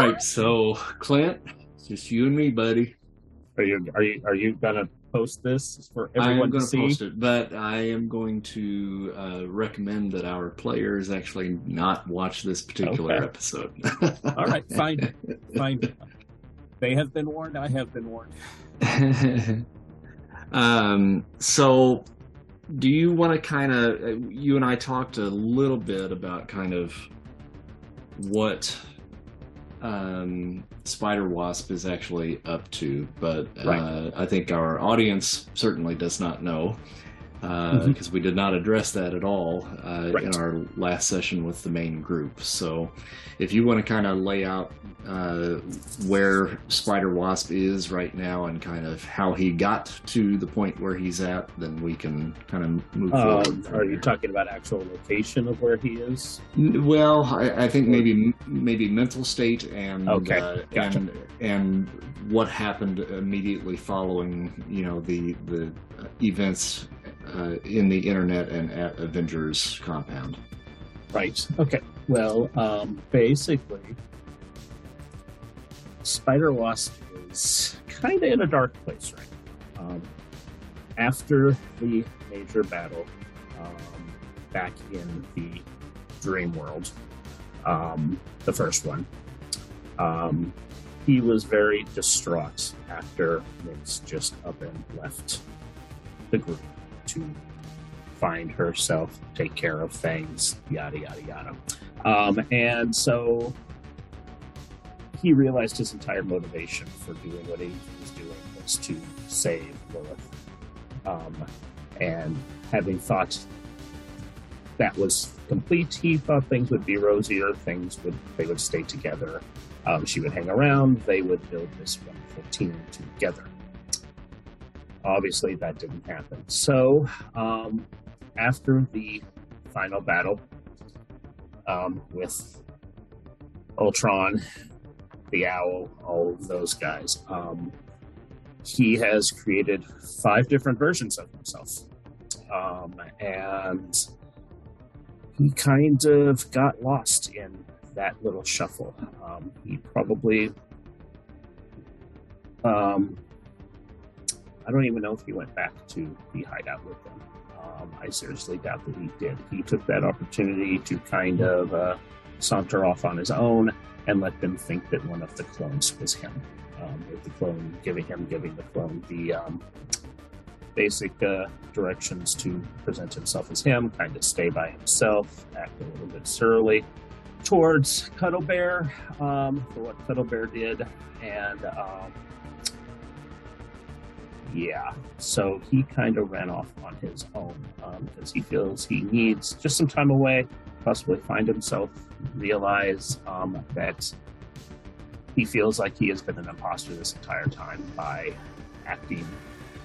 All right, so Clint, it's just you and me, buddy. Are you are you are you gonna post this for I am everyone to going to see? post it, but I am going to uh, recommend that our players actually not watch this particular Okay. episode. All right, fine, fine. They have been warned. I have been warned. um, so, do you want to kind of? You and I talked a little bit about kind of what um, Spider Wasp is actually up to, but uh, Right. I think our audience certainly does not know because Mhm. we did not address that at all uh, Right. in our last session with the main group. So, if you want to kind of lay out uh, where Spider Wasp is right now and kind of how he got to the point where he's at, then we can kind of move forward. Um, are you talking about actual location of where he is? Well, I, I think maybe maybe mental state and Okay, uh, gotcha. and and what happened immediately following you know the the uh, events uh, in the internet and at Avengers compound. Right. Okay. Well, um, basically, Spider Wasp is kind of in a dark place right now. Um, after the major battle um, back in the Dream World, um, the first one, um, he was very distraught after Minx just up and left the group to find herself, take care of things, yada yada yada. Um, and so he realized his entire motivation for doing what he was doing was to save Lilith. Um, and having thought that was complete, he thought things would be rosier, things would they would stay together. Um, she would hang around, they would build this wonderful team together. Obviously, that didn't happen. So, um, after the final battle um, with Ultron, the Owl, all of those guys, um, he has created five different versions of himself. Um, and he kind of got lost in that little shuffle. Um, he probably. Um, I don't even know if he went back to the hideout with them. Um, I seriously doubt that he did. He took that opportunity to kind of uh, saunter off on his own and let them think that one of the clones was him. Um, with the clone giving him, giving the clone the um, basic uh, directions to present himself as him, kind of stay by himself, act a little bit surly towards Cuddle Bear um, for what Cuddle Bear did, and um, yeah, so he kind of ran off on his own because he feels he needs just some time away, possibly find himself, realize um, that he feels like he has been an imposter this entire time by acting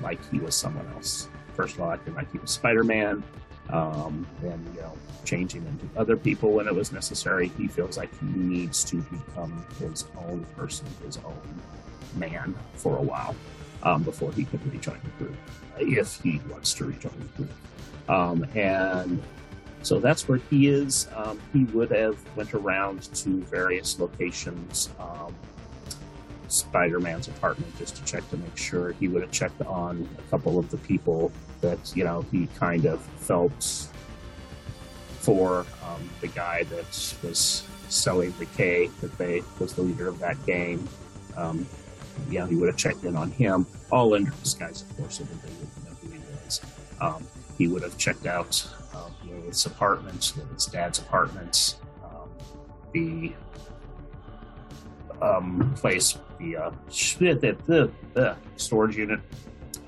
like he was someone else. First of all, acting like he was Spider-Man, um, then you know changing into other people when it was necessary. He feels like he needs to become his own person, his own man for a while um, before he can rejoin the group, if he wants to rejoin the group. Um, and so that's where he is. Um, he would have went around to various locations. Um, Spider-Man's apartment just to check to make sure. He would have checked on a couple of the people that you know he kind of felt for um, the guy that was selling the K that they was the leader of that gang. Um, yeah, he would have checked in on him, all under disguise, of course, so that they wouldn't know who he was. Um, he would have checked out um, Lilith's apartment, Lilith's dad's apartment, um, the um, place, the uh, the, the, the storage unit.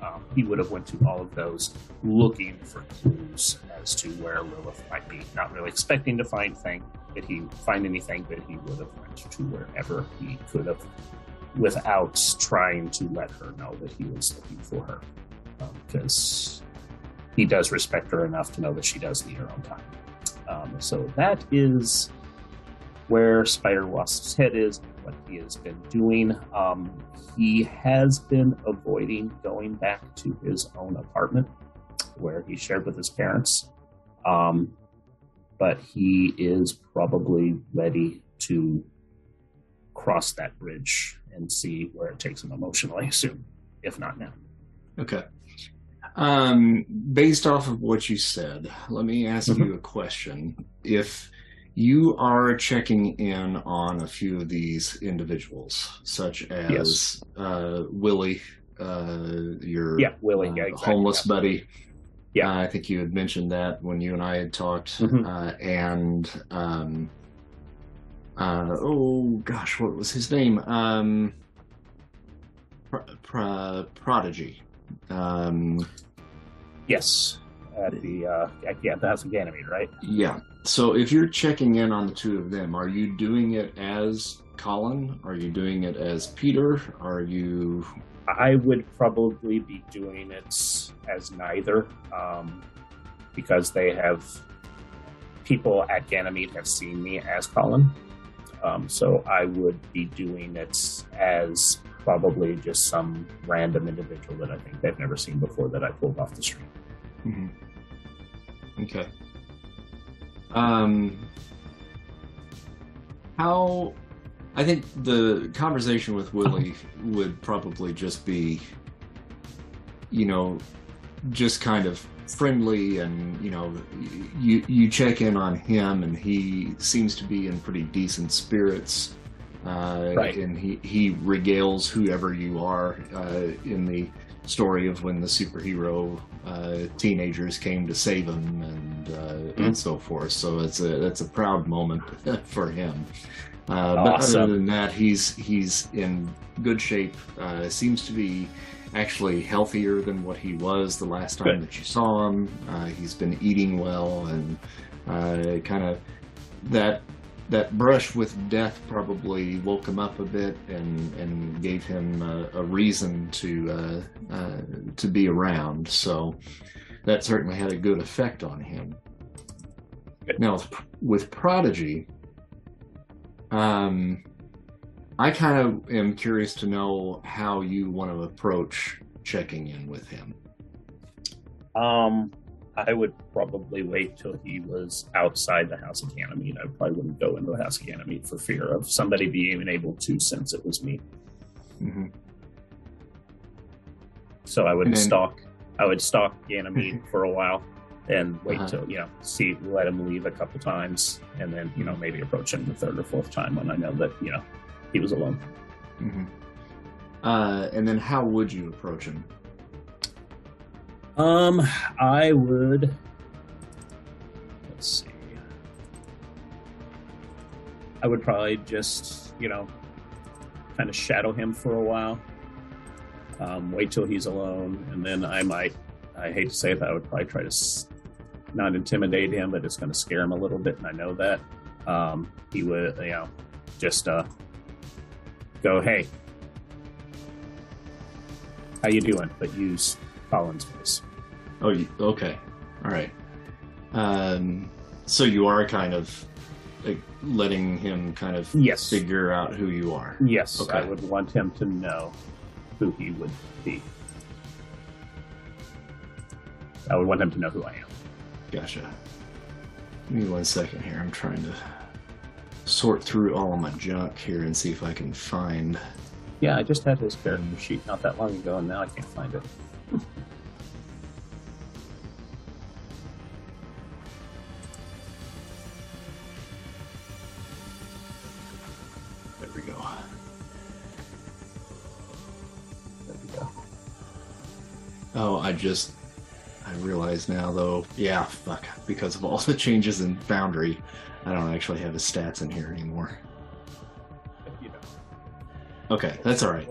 Um, he would have went to all of those looking for clues as to where Lilith might be. Not really expecting to find thing, that he find anything, but he would have went to wherever he could have, without trying to let her know that he was looking for her, because he does respect her enough to know that she does need her own time. Um, so that is where Spider Wasp's head is, what he has been doing. Um, he has been avoiding going back to his own apartment where he shared with his parents. Um, but he is probably ready to cross that bridge and see where it takes him emotionally soon, if not now. Okay. Um, based off of what you said, let me ask Mhm. you a question. If you are checking in on a few of these individuals, such as Yes. uh, Willie, uh, your Yeah, Willie, uh, yeah, exactly, homeless yeah. buddy. Yeah. Uh, I think you had mentioned that when you and I had talked. Mhm. Uh, and um, uh, oh gosh, what was his name? Um, Pro- Pro- Prodigy. Um, Yes, at the uh, yeah, the House of Ganymede, right? yeah. So if you're checking in on the two of them, are you doing it as Colin? Are you doing it as Peter? Are you? I would probably be doing it as neither, um, because they have people at Ganymede have seen me as Colin. Um, so I would be doing it as probably just some random individual that I think they've never seen before that I pulled off the street. Mhm. Okay. Um, how? I think the conversation with Willie would probably just be, you know, just kind of friendly, and you know, you you check in on him, and he seems to be in pretty decent spirits. Uh, Right. And he, he regales whoever you are uh, in the story of when the superhero uh, teenagers came to save him and uh, and so forth. So it's a it's a proud moment for him. Uh, But other than that, he's he's in good shape. Uh, seems to be actually healthier than what he was the last time Good. that you saw him. Uh, he's been eating well and uh, kind of that that brush with death probably woke him up a bit and and gave him a, a reason to uh, uh, to be around. So that certainly had a good effect on him. Good. Now with, with Prodigy, um, I kind of am curious to know how you want to approach checking in with him. Um, I would probably wait till he was outside the House of Ganymede. I probably wouldn't go into the House of Ganymede for fear of somebody being able to sense it was me. Mhm. So I would then- stalk. I would stalk Ganymede for a while, and wait Uh-huh. till you know see let him leave a couple times, and then you know maybe approach him the third or fourth time when I know that you know he was alone. Mhm. Uh, and then how would you approach him? Um, I would. Let's see. I would probably just, you know, kind of shadow him for a while. Um, wait till he's alone, and then I might. I hate to say it, but I would probably try to s- not intimidate him, but it's going to scare him a little bit, and I know that. Um, he would, you know, just uh, go, "Hey, how you doing?" But use Colin's voice. Oh, you, okay, all right. Um, so you are kind of like letting him kind of Yes. figure out who you are. Yes, Okay. I would want him to know who he would be. I would want him to know who I am. Gotcha. Give me one second here. I'm trying to sort through all of my junk here and see if I can find. Yeah, I just had his character sheet not that long ago, and now I can't find it. There we go. There we go. Oh, I just I realize now though. Yeah, fuck. Because of all the changes in Foundry, I don't actually have his stats in here anymore. You know, Okay, that's all right.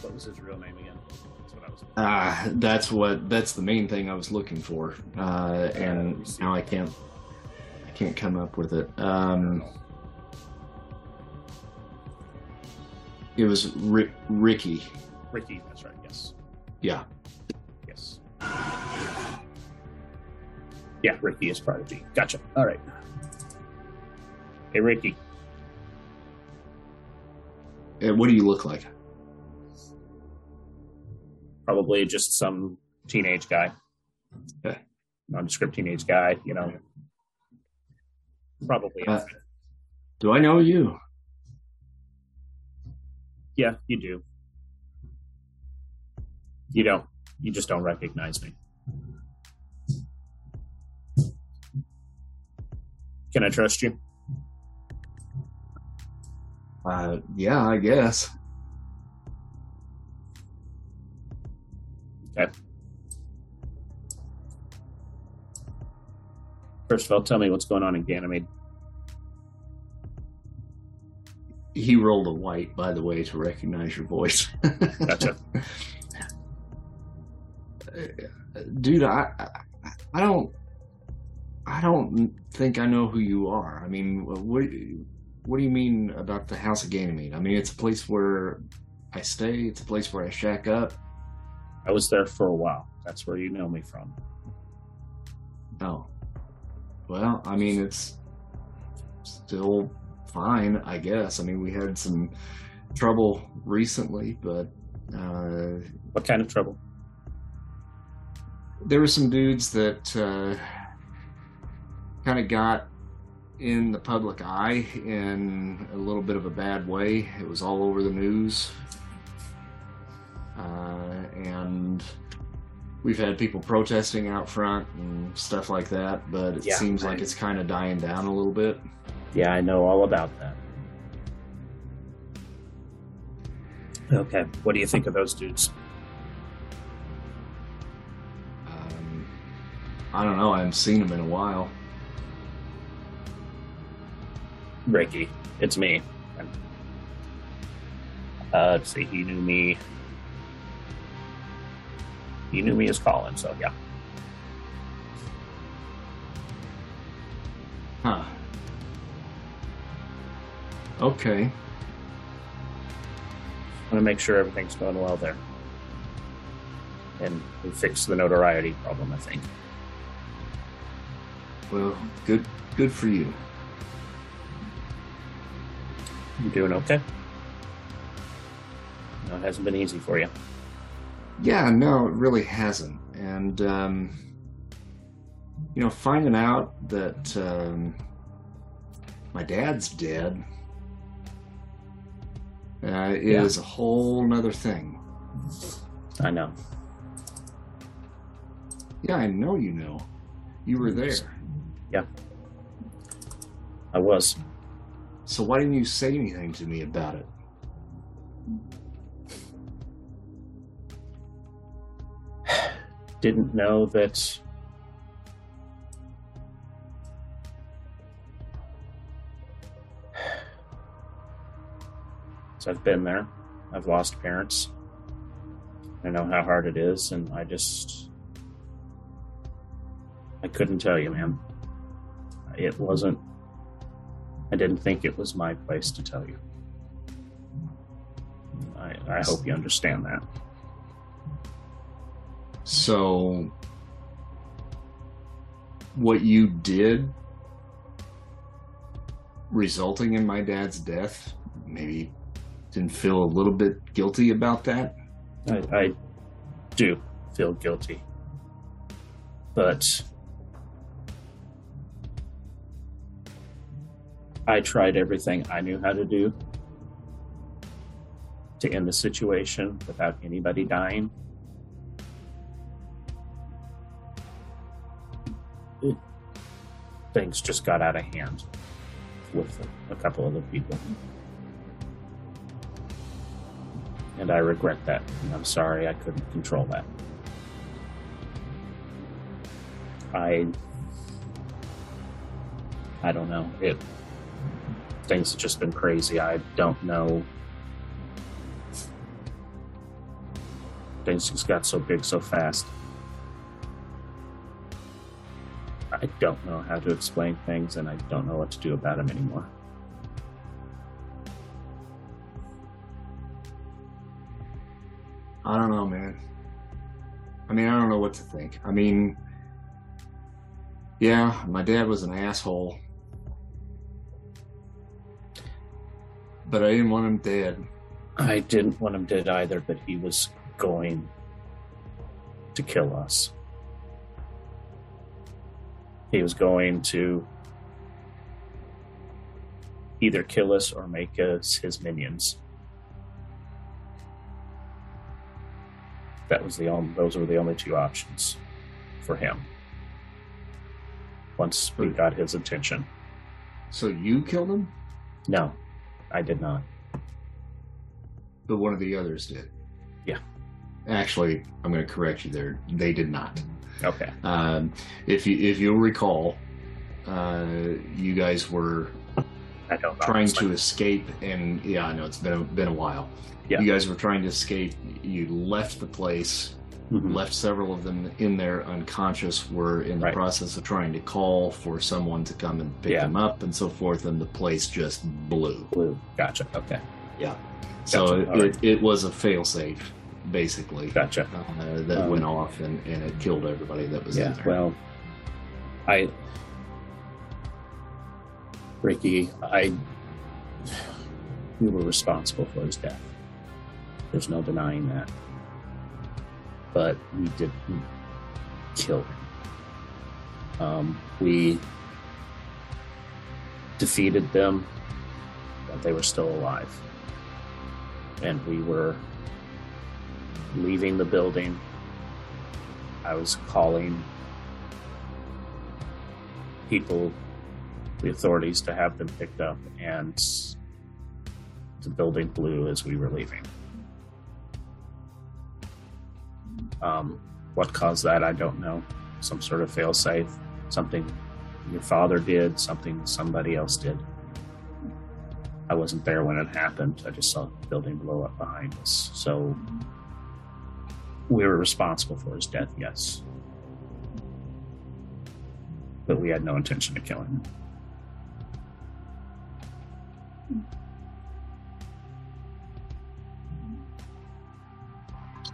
What, was his real name again? That's what I was. Ah, that's what that's the main thing I was looking for. Uh, and now I can't I can't come up with it. Um, it was Ri- Ricky. Ricky. That's right. Yes. Yeah. Yes. Yeah, Ricky is part of G. Gotcha. All right. Hey, Ricky. Uh, What do you look like? Probably just some teenage guy. Okay. Nondescript teenage guy, you know. Probably. Uh, Do I know you? Yeah, you do. You don't. You just don't recognize me. Can I trust you? Uh, yeah, I guess. Okay. First of all, tell me what's going on in Ganymede. He rolled a white, by the way, to recognize your voice. Gotcha. Dude, I, I, I don't, I don't think I know who you are. I mean, what, what do you mean about the House of Ganymede? I mean, it's a place where I stay. It's a place where I shack up. I was there for a while. That's where you know me from. Oh, well, I mean, it's still fine, I guess. I mean, we had some trouble recently, but uh, What kind of trouble? there were some dudes that uh, kind of got in the public eye in a little bit of a bad way. It was all over the news. Uh, and we've had people protesting out front and stuff like that, but it Yeah, seems like it's kind of dying down a little bit. Yeah, I know all about that. Okay, what do you think of those dudes? Um, I don't know. I haven't seen them in a while. Ricky, it's me. Uh, let's see, he knew me. He knew me as Colin, so yeah. Huh. Okay. I want to make sure everything's going well there. And we fixed the notoriety problem, I think. Well, good. Good for you. You doing okay? No, it hasn't been easy for you. Yeah, no, it really hasn't. And um, you know, finding out that um, my dad's dead uh, is a whole nother thing. I know. Yeah, I know you know. You were there. Yeah. I was. So why didn't you say anything to me about it? Didn't know that. So I've been there. I've lost parents. I know how hard it is, and I just. I couldn't tell you, man. It wasn't. I didn't think it was my place to tell you. I, I hope you understand that. So what you did resulting in my dad's death maybe didn't feel a little bit guilty about that I, I do feel guilty. But I tried everything I knew how to do to end the situation without anybody dying. Things just got out of hand with a, couple other people. And I regret that. And I'm sorry I couldn't control that. I I don't know. It things have just been crazy. I don't know. Things just got so big so fast. I don't know how to explain things and I don't know what to do about them anymore. i don't know man i mean i don't know what to think i mean yeah my dad was an asshole but i didn't want him dead I didn't want him dead either, but he was going to kill us. He was going to either kill us or make us his minions. that was the only those were the only two options for him. Once we got his attention. So you killed him, No, I did not. but one of the others did. Yeah. Actually, I'm going to correct you there. They did not. Okay. Um, if you if you'll recall, uh, you guys were I don't know. trying to like- escape, and yeah, I know it's been a, been a while. Yeah. You guys were trying to escape. You left the place, Mhm. left several of them in there unconscious. Were in the Right. process of trying to call for someone to come and pick Yeah. them up, and so forth, and the place just blew. Blue. Gotcha. Okay. Yeah. So it, right. it, it was a failsafe, basically, Gotcha. uh, that Um, went off, and, and it killed everybody that was in Yeah. there. Well, I, Ricky, I, we were responsible for his death. There's no denying that. But we didn't kill him. Um, we defeated them, but they were still alive. And we were leaving the building. I was calling people, the authorities, to have them picked up, and the building blew as we were leaving. Um, what caused that, I don't know. Some sort of failsafe, something your father did, something somebody else did. I wasn't there when it happened. I just saw the building blow up behind us. So we were responsible for his death, yes. But we had no intention of killing him.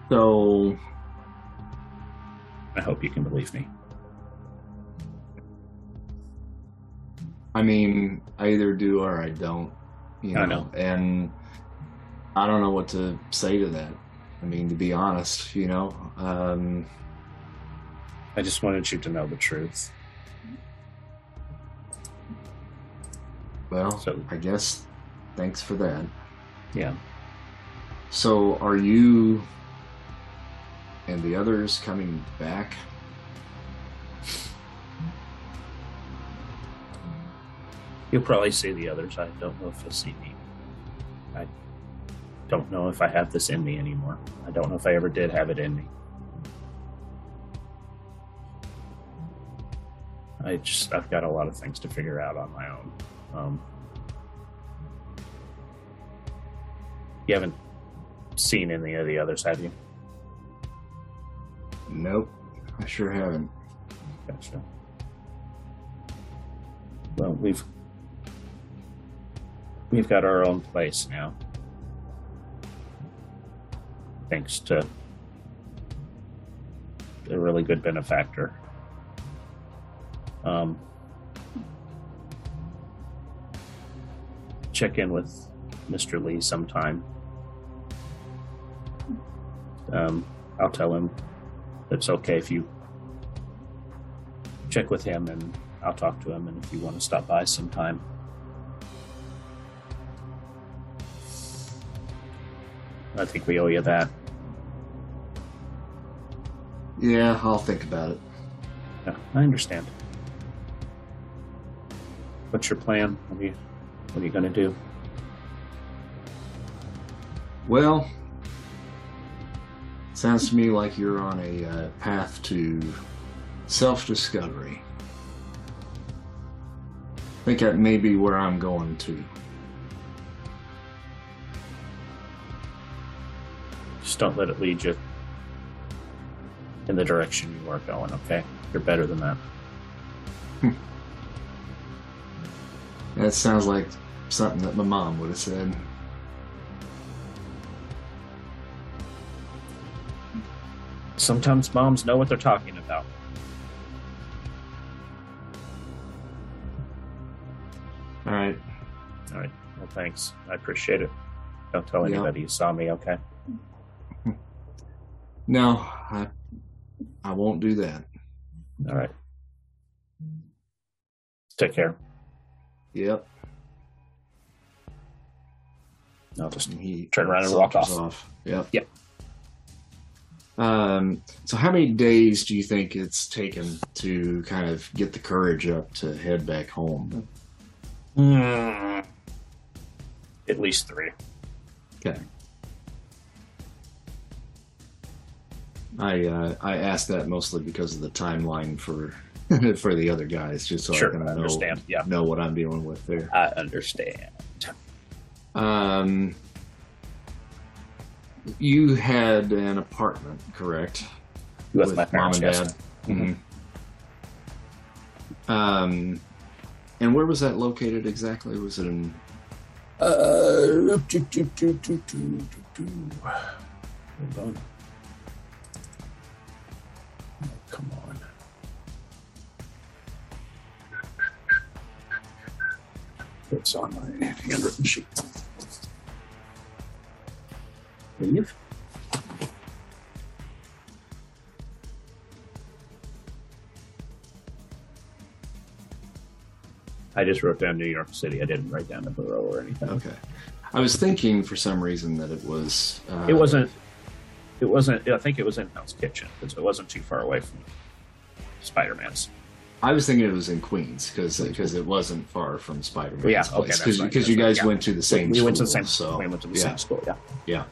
So I hope you can believe me. I mean, I either do or I don't. You know, I know. and I don't know what to say to that. I mean, to be honest, you know, um, I just wanted you to know the truth. well, So- I guess thanks for that. Yeah. So, are you and the others coming back? You'll probably see the others. I don't know if you'll see me. I don't know if I have this in me anymore. I don't know if I ever did have it in me. I just, I've got a lot of things to figure out on my own. Um, you haven't seen any of the others, have you? Nope, I sure haven't. Gotcha. Well, we've we've got our own place now, thanks to a really good benefactor. Um, check in with Mr. Lee sometime. Um, I'll tell him it's okay if you check with him and I'll talk to him and if you want to stop by sometime. I think we owe you that. Yeah, I'll think about it. Yeah, I understand. What's your plan? What are you what are you gonna do? Well, sounds to me like you're on a uh, path to self discovery. I think that may be where I'm going to. Just don't let it lead you in the direction you are going, okay? You're better than that. That sounds like something that my mom would have said. Sometimes moms know what they're talking about. All right. All right. Well, thanks. I appreciate it. Don't tell Yeah. anybody you saw me, okay? No, I, I won't do that. All right. Take care. Yep. I'll just he Turn around and walk off. off. Yep. Yep. Um, so, how many days do you think it's taken to kind of get the courage up to head back home? Mm, at least three. Okay. I uh, I asked that mostly because of the timeline for for the other guys, just so sure, I can know, understand. Yeah, know what I'm dealing with there. I understand. Um, you had an apartment, correct? With, my parents, mom and yes. dad. Mhm. Um, and where was that located exactly? Was it in? Uh, do, do, do. Hold on. Oh, come on. It's on my handwritten sheet. Leave. I just wrote down New York City. I didn't write down the borough or anything. Okay. I was thinking for some reason that it was. Uh, It wasn't. It wasn't. I think it was in Hell's Kitchen because it wasn't too far away from Spider Man's. I was thinking it was in Queens because because it wasn't far from Spider Man's Yeah, okay, place because right, you guys yeah. went to the same. we school, went to the same. So we went to the yeah, same school. Yeah. Yeah.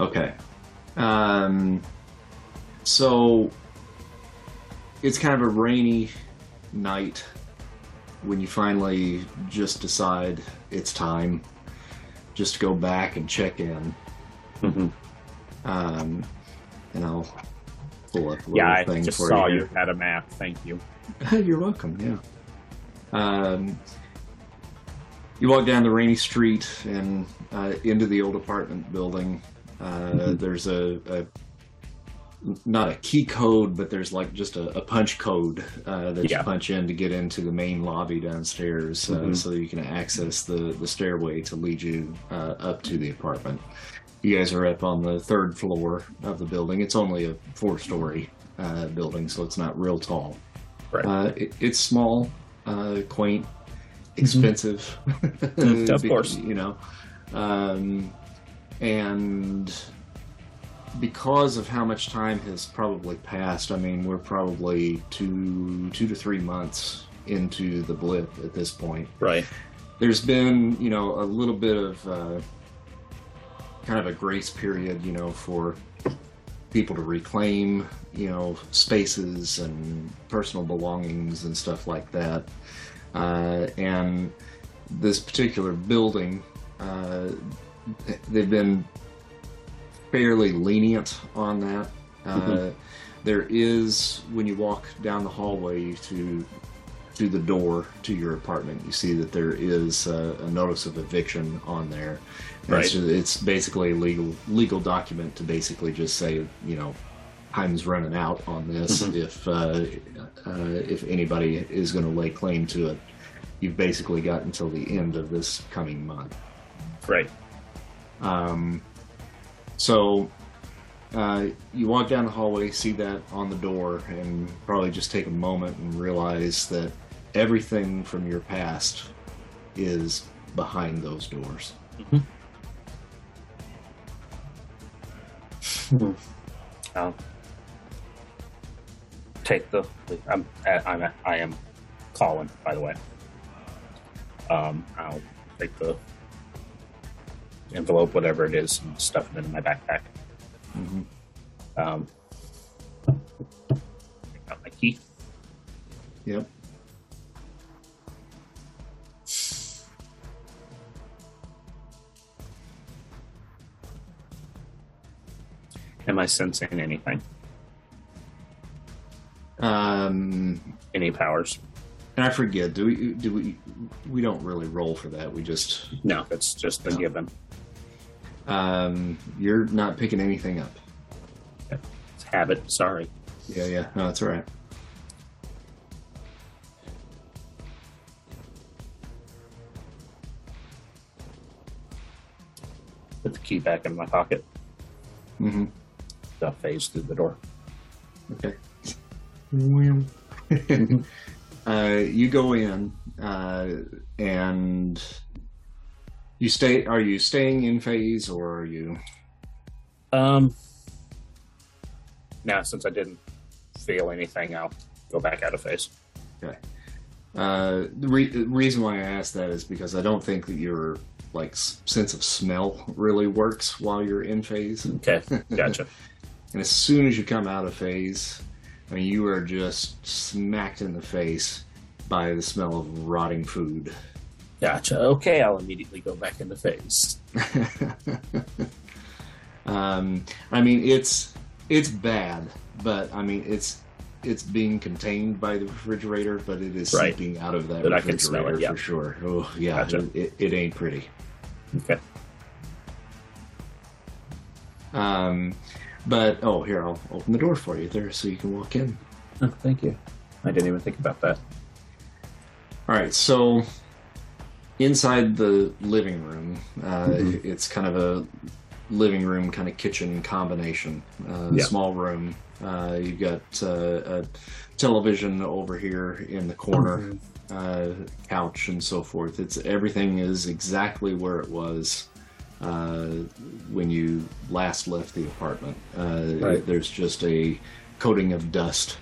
Okay. Um. So it's kind of a rainy night when you finally just decide it's time just to go back and check in. Mm-hmm. Um, and I'll pull up a little Yeah, I just for saw you. you had a map. Thank you. You're welcome. Yeah. Um, you walk down the rainy street and uh, into the old apartment building. Uh. There's a, a not a key code, but there's like just a, a punch code uh, that Yeah. you punch in to get into the main lobby downstairs, uh, Mhm. so you can access the the stairway to lead you uh, up to the apartment. You guys are up on the third floor of the building. It's only a four story uh, building, so it's not real tall. Right. Uh, it, it's small, uh, quaint, expensive. Mm, of course. you know, um, and because of how much time has probably passed, I mean, we're probably two, two to three months into the blip at this point Right. there's been you know a little bit of uh, kind of a grace period you know for people to reclaim you know spaces and personal belongings and stuff like that uh, and this particular building uh, they've been fairly lenient on that uh, Mhm. there is when you walk down the hallway to to the door to your apartment, you see that there is a, a notice of eviction on there. And Right. It's, it's basically a legal legal document to basically just say, you know, time's running out on this. Mhm. If uh, uh, if anybody is going to lay claim to it, you've basically got until the end of this coming month. Right. Um, so uh, you walk down the hallway, see that on the door, and probably just take a moment and realize that everything from your past is behind those doors. I'll take the. I'm. I'm. I am Colin, by the way. Um. I'll take the envelope, whatever it is, and stuff it in my backpack. Mm-hmm. Um. Out my key. Yep. Am I sensing anything? Um, Any powers? and I forget. Do we? Do we? We don't really roll for that. We just. No, it's just a No. given. Um, you're not picking anything up. It's habit. Sorry. Yeah. Yeah. No, that's all right. Put the key back in my pocket. Mm-hmm. The phase through the door. Okay. uh, you go in, uh, and you stay. Are you staying in phase, or are you? Um, Now, since I didn't feel anything, I'll go back out of phase. Uh, the, re- the reason why I asked that is because I don't think that your like s- sense of smell really works while you're in phase. Okay, gotcha. And as soon as you come out of phase, I mean, you are just smacked in the face by the smell of rotting food. Gotcha. Okay, I'll immediately go back into phase. um, I mean, it's it's bad, but I mean, it's it's being contained by the refrigerator, but it is Right. seeping out of that But I refrigerator can smell it, yeah. for sure. Oh yeah, Gotcha. it, it, it ain't pretty. Okay. Um, but oh, here I'll open the door for you there, so you can walk in. Oh, thank you. I didn't even think about that. All right, so inside the living room, uh, Mhm. it's kind of a living room kind of kitchen combination. Uh, Yeah. Small room. Uh, you've got uh, a television over here in the corner, uh, couch, and so forth. It's everything is exactly where it was uh, when you last left the apartment. Uh, Right. There's just a coating of dust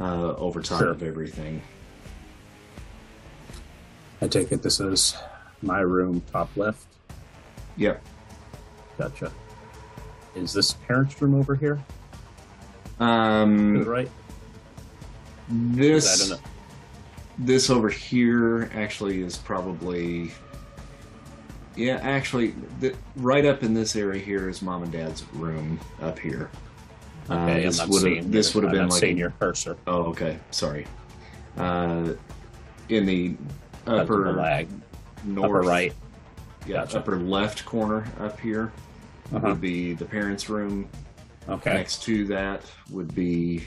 uh, over top Sure. of everything. I take it this is my room, top left. Yep. Gotcha. Is this parents' room over here? To Um, the right? this Is that in this over here actually is probably yeah. Actually, the, right up in this area here is mom and dad's room up here. Uh, Okay, this would have this would have been like seeing your cursor. oh okay sorry. Uh, in to the upper lag. north Upper right. yeah Gotcha. upper left corner up here Uh-huh. would be the parents' room. Okay. Next to that would be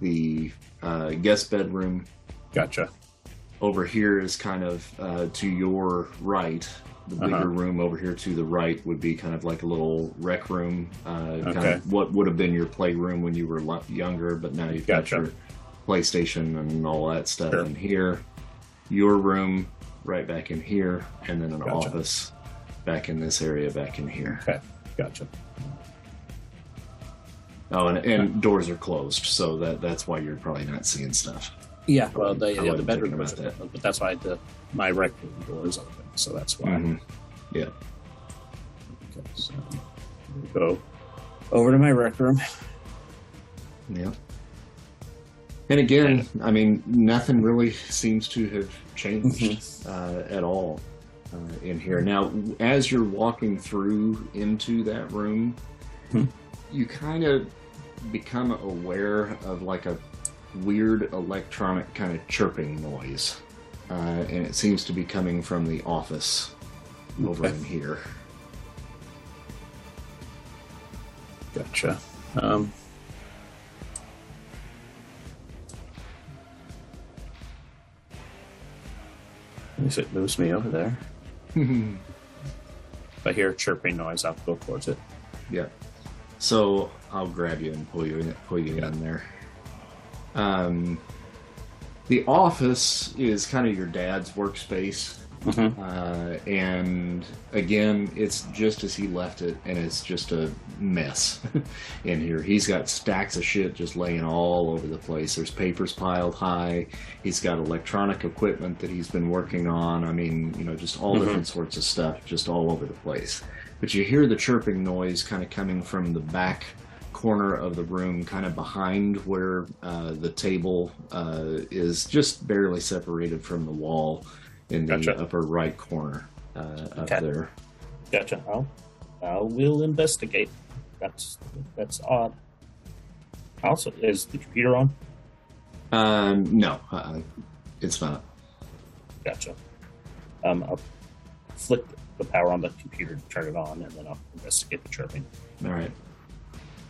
the uh, guest bedroom. Gotcha. over here is kind of uh, to your right. The bigger Uh-huh. room over here to the right would be kind of like a little rec room, uh, kind Okay. of what would have been your playroom when you were younger, but now you've Gotcha. got your PlayStation and all that stuff Sure. in here. Your room right back in here, and then an Gotcha. office back in this area back in here. Okay. Gotcha. Oh, and, and doors are closed, so that that's why you're probably not seeing stuff. Yeah, well, the, I yeah, the wasn't bedroom thinking is that. open, but that's why the my rec room door is open, so that's why. Mhm. Okay, so we go over to my rec room. Yeah. And again, I mean, nothing really seems to have changed uh, at all uh, in here. Now, as you're walking through into that room, Hmm. you kind of become aware of like a weird electronic kind of chirping noise. Uh, and it seems to be coming from the office over Okay. in here. Gotcha. Um, if it moves me over there, if I hear a chirping noise, I'll go towards it. Yeah. So I'll grab you and pull you in, pull you in there. Um, the office is kind of your dad's workspace, Mm-hmm. uh, and again, it's just as he left it, and it's just a mess in here. He's got stacks of shit just laying all over the place. There's papers piled high. He's got electronic equipment that he's been working on. I mean, you know, just all Mhm. different sorts of stuff, just all over the place but you hear the chirping noise kind of coming from the back corner of the room, kind of behind where uh, the table uh, is just barely separated from the wall in the Gotcha. upper right corner uh, up Okay. there. Gotcha. I'll, I will investigate. That's that's odd. Also, is the computer on? Um, no, uh, it's not. Gotcha. Um, I'll flick the power on the computer to turn it on, and then I'll investigate the chirping. All right.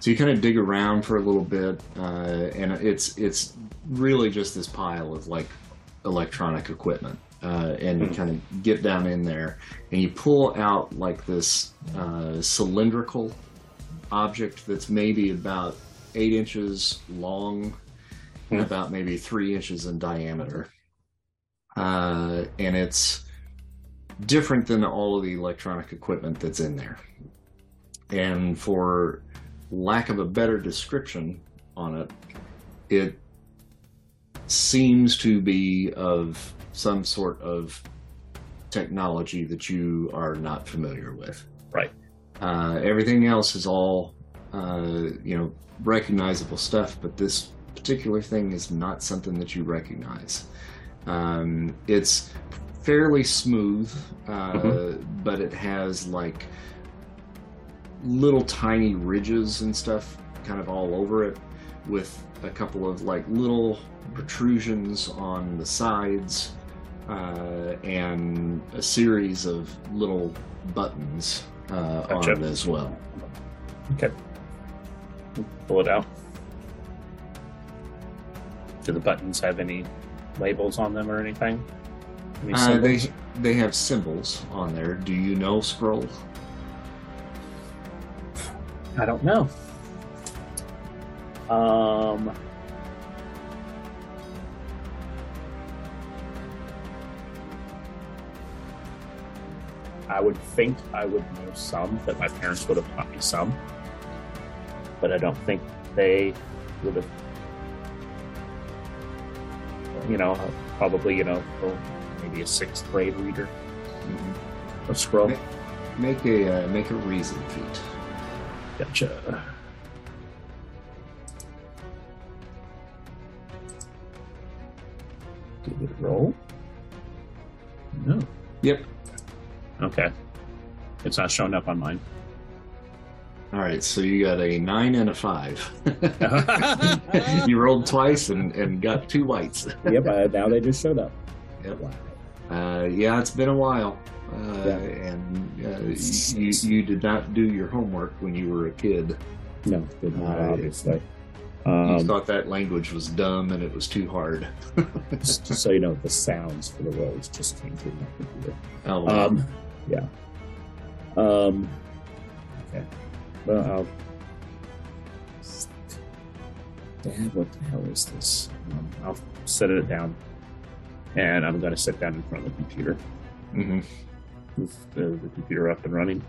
So you kind of dig around for a little bit, uh, and it's it's really just this pile of like electronic equipment, uh, and you kind of get down in there, and you pull out like this uh, cylindrical object that's maybe about eight inches long, and Hmm. about maybe three inches in diameter, uh, and it's different than all of the electronic equipment that's in there. And for lack of a better description, on it. It seems to be of some sort of technology that you are not familiar with. Right. Uh, everything else is all, uh, you know, recognizable stuff, but this particular thing is not something that you recognize. Um, it's fairly smooth, uh, Mhm. but it has like little tiny ridges and stuff kind of all over it with a couple of like little protrusions on the sides uh, and a series of little buttons uh, Gotcha. on it as well. Okay. Pull it out. Do the buttons have any labels on them or anything? Any Uh, they they have symbols on there. Do you know Skrull? I don't know. Um. I would think I would know some, that my parents would have taught me some. But I don't think they would have, you know, probably, you know, oh, maybe a sixth grade reader of Skrull. Make a uh, make a reason feat. Gotcha. Did it roll? No. Yep. Okay. It's not showing up on mine. All right. So you got a nine and a five. you rolled twice and, and got two whites. uh, now they just showed up. Yep. Wow. Uh, yeah, it's been a while. Uh, Yeah. And uh, you, you did not do your homework when you were a kid. No, did not, Uh, obviously. you Um, thought that language was dumb and it was too hard. just so you know, the sounds for the rolls just came through my computer. Oh, well. Um, yeah. Um, okay. Well, I'll. Dad, what the hell is this? Um, I'll set it down, and I'm to sit down in front of the computer. Mm-hmm. Move the, the computer up and running.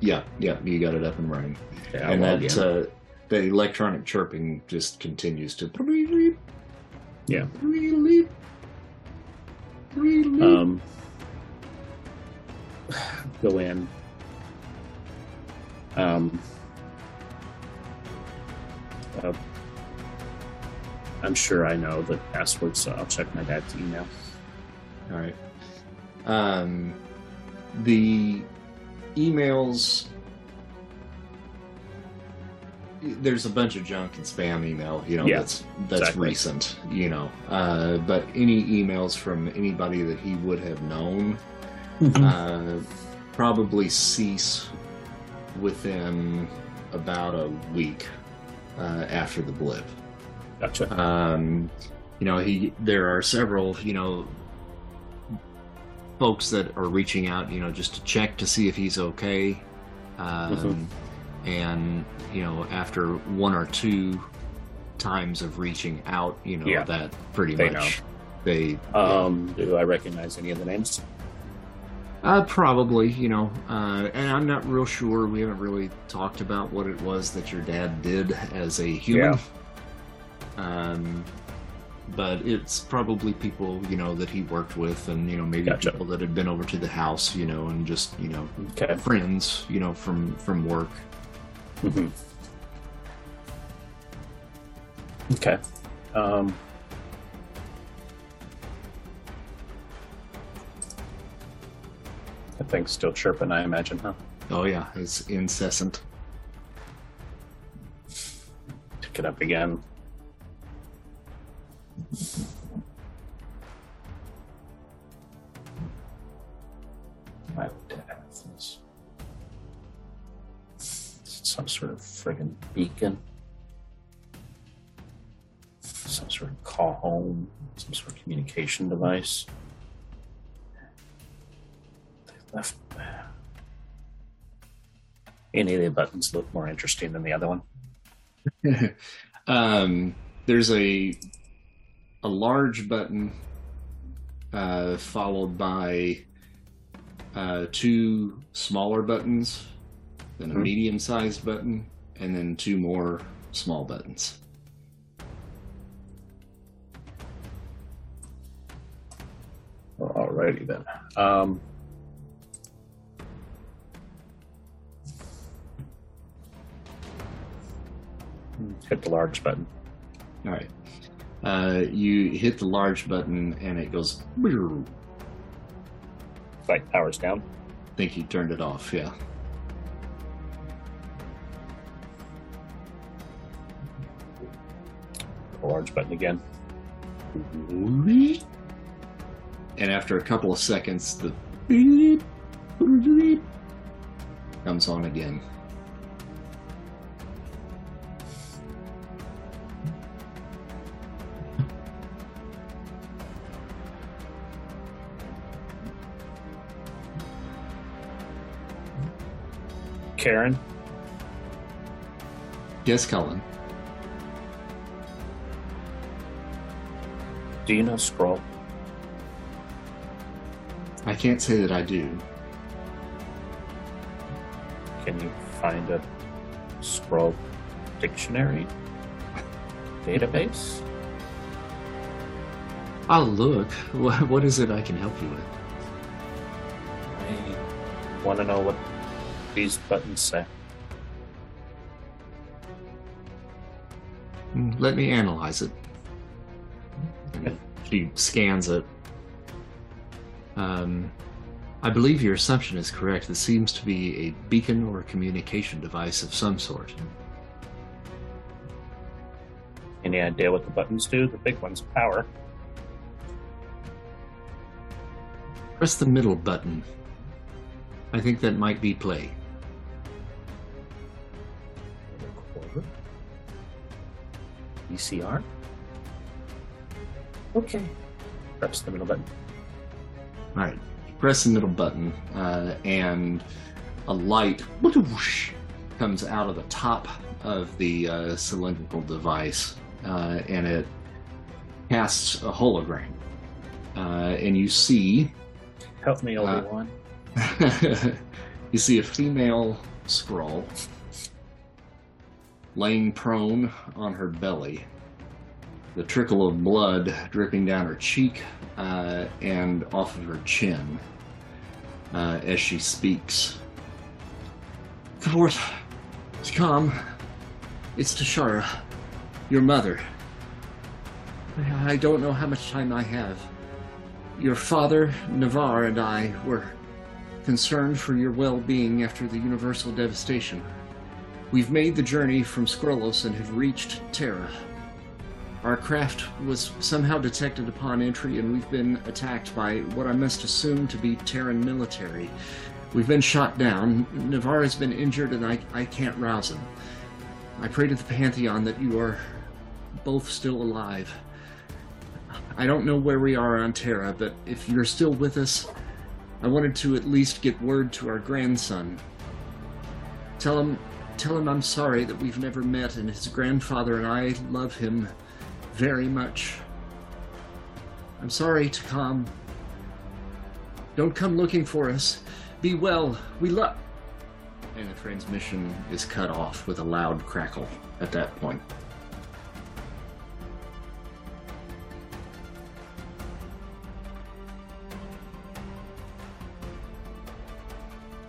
Yeah, yeah, you got it up and running. Okay, and log that in. uh, the electronic chirping just continues to. Yeah. Um, go in. Um, uh, I'm sure I know the password, so I'll check my dad's email. All right. Um, the emails. There's a bunch of junk and spam email, you know, Yeah, that's that's exactly. recent, you know. Uh, but any emails from anybody that he would have known uh, probably cease within about a week uh, after the blip. Gotcha. Um, you know, he there are several, you know, folks that are reaching out, you know, just to check to see if he's okay. Um, Mhm. And you know, after one or two times of reaching out, you know, Yeah. that pretty They much they Um, do I recognize any of the names? Uh, probably, you know, uh, and I'm not real sure. We haven't really talked about what it was that your dad did as a human. Yeah. Um, but it's probably people, you know, that he worked with, and you know, maybe Gotcha. people that had been over to the house, you know, and just you know, Okay. friends, you know, from from work. Mm-hmm. Okay. Um, that thing's still chirping, I imagine, huh? Oh yeah, it's incessant. Pick it up again. Why would that have? Some sort of friggin' beacon. Some sort of call home. Some sort of communication device. Left. Any of the buttons look more interesting than the other one? um, there's a a large button uh, followed by uh, two smaller buttons, then a Mhm. medium-sized button, and then two more small buttons. Alrighty then. Um, hit the large button. All right. Uh, you hit the large button and it goes. Like powers down. I think you turned it off. Yeah. The large button again. And after a couple of seconds, the comes on again. Karen, Yes, Colin. do you know Skrull? I can't say that I do. Can you find a Skrull dictionary database? I'll look. What, what is it I can help you with? I want to know what these buttons say. Mm, Let me analyze it. She scans it. Um, I believe your assumption is correct. This seems to be a beacon or a communication device of some sort. Any idea what the buttons do? The big one's power. Press the middle button. I think that might be play. VCR. Okay. Press the middle button. All right. Press the middle button, uh, and a light whoosh, comes out of the top of the uh, cylindrical device, uh, and it casts a hologram. Uh, and you see Help me, Uh, Obi Wan. you see a female Skrull laying prone on her belly, the trickle of blood dripping down her cheek uh, and off of her chin uh, as she speaks. Forth, it's come. It's Tashara, your mother. I don't know how much time I have. Your father, Navarre, and I were concerned for your well being after the universal devastation. We've made the journey from Skrullos and have reached Terra. Our craft was somehow detected upon entry, and we've been attacked by what I must assume to be Terran military. We've been shot down. Navarre has been injured, and I, I can't rouse him. I pray to the Pantheon that you are both still alive. I don't know where we are on Terra, but if you're still with us, I wanted to at least get word to our grandson. Tell him tell him I'm sorry that we've never met and his grandfather and I love him very much. I'm sorry, Takam. Don't come looking for us. Be well. We love And the transmission is cut off with a loud crackle at that point.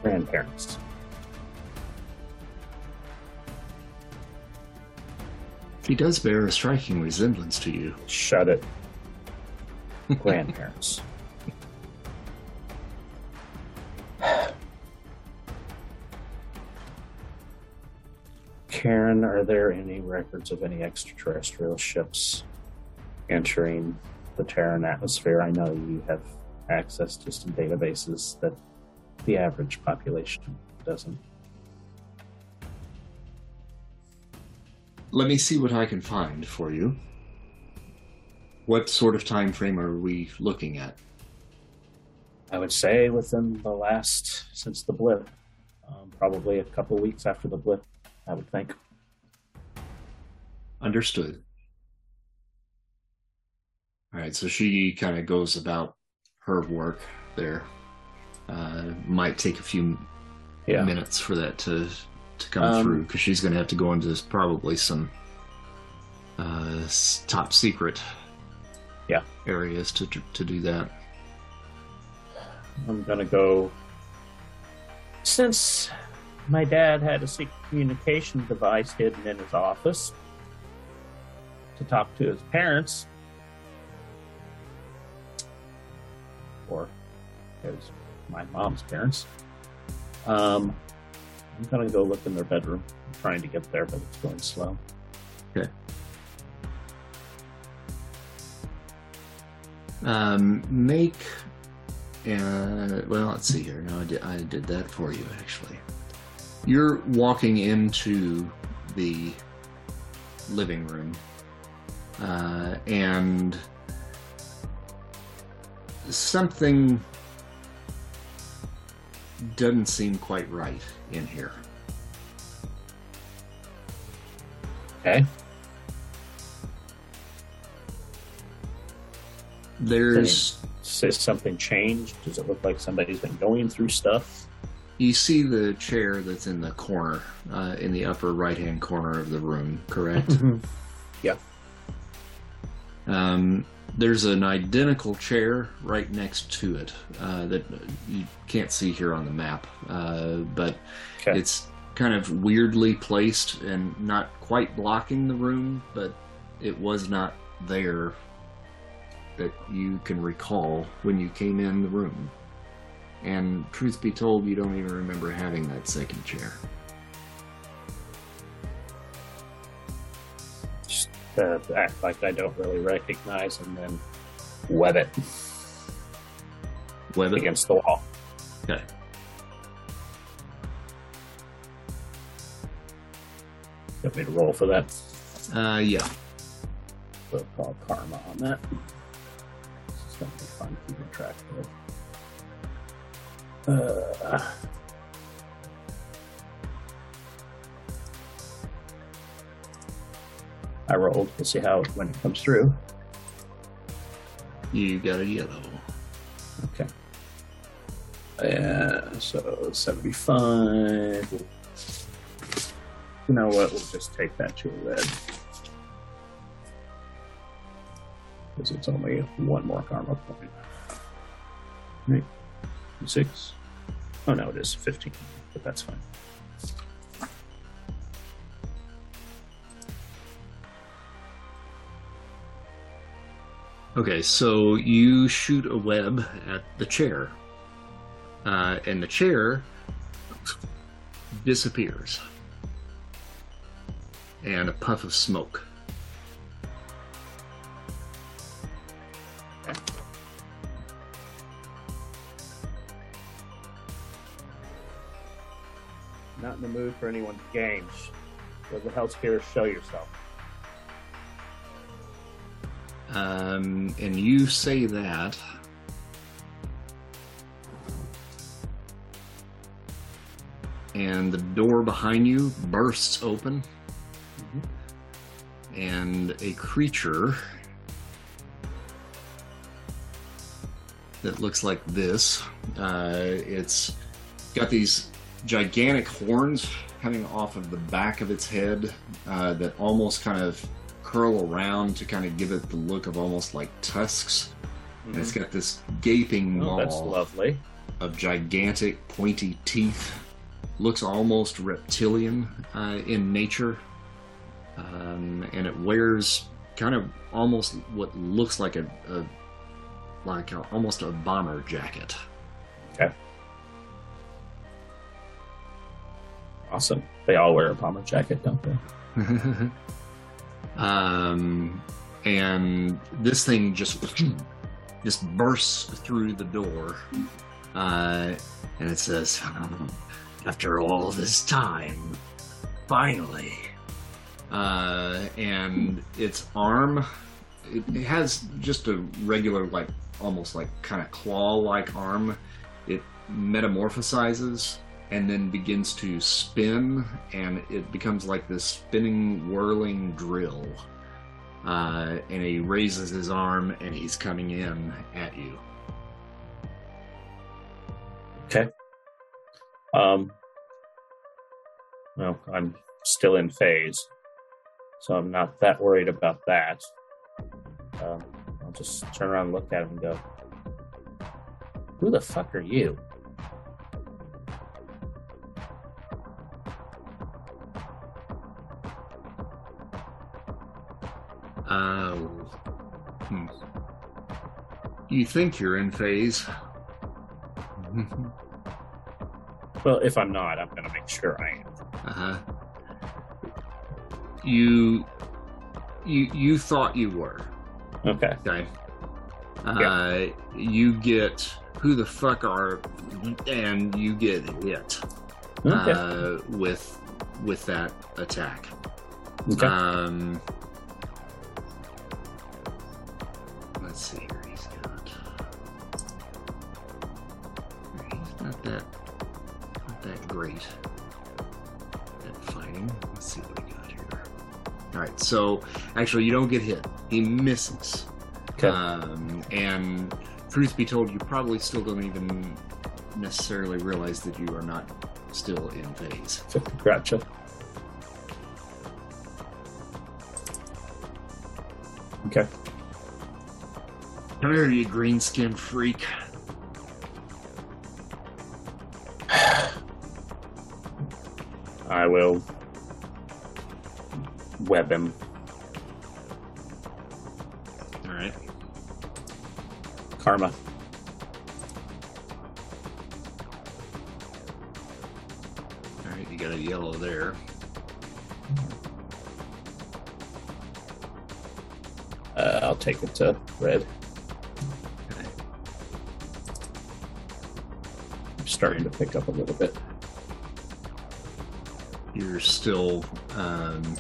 Grandparents. He does bear a striking resemblance to you. Shut it. Grandparents. Karen, are there any records of any extraterrestrial ships entering the Terran atmosphere? I know you have access to some databases that the average population doesn't. Let me see what I can find for you. What sort of time frame are we looking at? I would say within the last, since the blip, um, probably a couple weeks after the blip, I would think. Understood. All right, so she kind of goes about her work there. Uh, might take a few Yeah. minutes for that to to come Um, through because she's going to have to go into this, probably some uh, top secret Yeah. areas to to do that. I'm gonna go. Since my dad had a secret communication device hidden in his office to talk to his parents, or his my mom's parents, um, I'm gonna go look in their bedroom. I'm trying to get there, but it's going slow. Okay. Um, make uh, well, let's see here. No, I did, I did that for you actually. You're walking into the living room, uh, and something doesn't seem quite right in here. Okay. There's Says something changed. Does it look like somebody's been going through stuff? you see the chair that's in the corner, uh, in the upper right hand corner of the room, correct? yeah. Um, there's an identical chair right next to it uh, that you can't see here on the map, uh, but Okay. it's kind of weirdly placed and not quite blocking the room, but it was not there that you can recall when you came in the room. And truth be told, you don't even remember having that second chair. Uh, act like I don't really recognize and then web it Web it. against the wall. Okay. Got me to roll for that. Uh, yeah. We'll call karma on that. This is going to be fun keeping track of. Uh, I rolled. We'll see how when it comes through. You got a yellow. Okay. Yeah, so 75. You know what? We'll just take that to a red. Because it's only one more karma point. Right. Six. Oh, no, it is 15, but that's fine. Okay, so you shoot a web at the chair, uh, and the chair disappears, and a puff of smoke. Not in the mood for anyone's games. What the hell's here? Show yourself. Um, and you say that. And the door behind you bursts open, and a creature that looks like this. Uh, it's got these gigantic horns coming off of the back of its head uh, that almost kind of curl around to kind of give it the look of almost like tusks. And it's got this gaping Oh, maw that's lovely. of gigantic pointy teeth. Looks almost reptilian uh, in nature. Um, and it wears kind of almost what looks like a, a like a, almost a bomber jacket. Okay. Awesome. They all wear a bomber jacket, don't they? um, and this thing just just bursts through the door, uh, and it says, "After all this time, finally." Uh, and its arm, it, it has just a regular, like almost like kind of claw-like arm. It metamorphosizes and then begins to spin, and it becomes like this spinning, whirling drill. Uh, and he raises his arm, and he's coming in at you. Okay. Um, Well, I'm still in phase, so I'm not that worried about that. Um, I'll just turn around and look at him and go, Who the fuck are you? Uh, hmm. You think you're in phase. Well, if I'm not, I'm going to make sure I am. uh-huh. You you you thought you were. Okay. Okay. Uh, you get who the fuck are and you get hit Okay. uh, with with that attack. okay. Um, great at fighting. Let's see what we got here. All right. So actually, you don't get hit. He misses. okay. Um, and truth be told, you probably still don't even necessarily realize that you are not still in phase. gotcha. Okay. Come here, you green skinned freak. I will web him. All right. Karma. All right, you got a yellow there. Uh, I'll take it to red. Okay. I'm starting to pick up a little bit. You're still um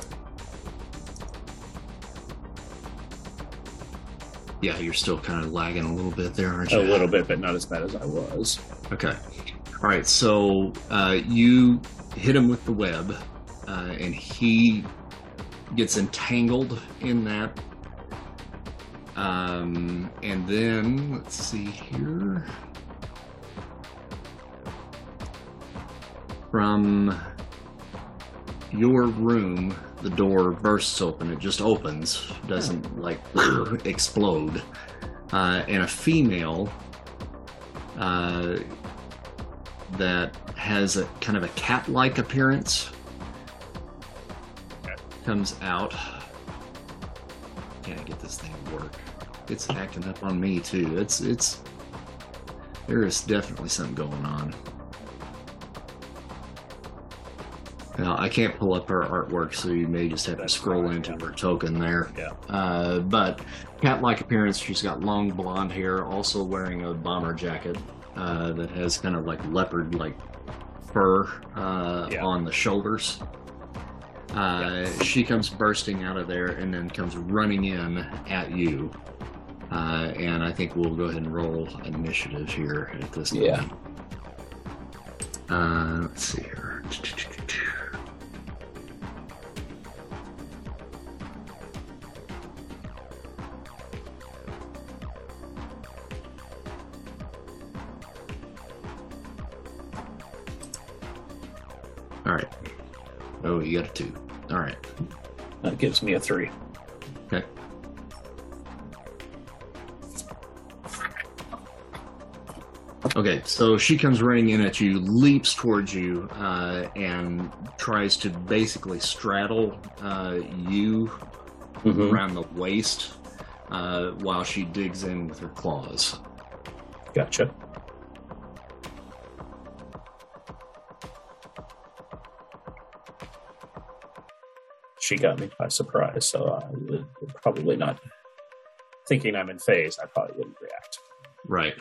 Yeah, you're still kind of lagging a little bit there, aren't A little bit, but not as bad as I was. Okay. All right. So uh, you hit him with the web, uh, and he gets entangled in that. Um, and then let's see here. From your room, the door bursts open. It just opens, doesn't like explode. Uh, and a female uh, that has a kind of a cat-like appearance Okay. comes out. Can't get this thing to work. It's acting up on me too. It's it's there is definitely something going on. Now I can't pull up her artwork, so you may just have That's to scroll fine, into yeah. her token there. Yeah. Uh, but cat-like appearance. She's got long blonde hair, also wearing a bomber jacket uh, that has kind of like leopard-like fur uh, Yeah. on the shoulders. Uh, She comes bursting out of there and then comes running in at you. Uh, and I think we'll go ahead and roll initiative here at this point. Yeah. Uh, let's see here. You got a two. All right. That gives me a three. Okay. Okay, so she comes running in at you, leaps towards you, uh, and tries to basically straddle uh, you Mhm. around the waist uh, while she digs in with her claws. Gotcha. She got me by surprise, so I probably not thinking I'm in phase. I probably wouldn't react. Right.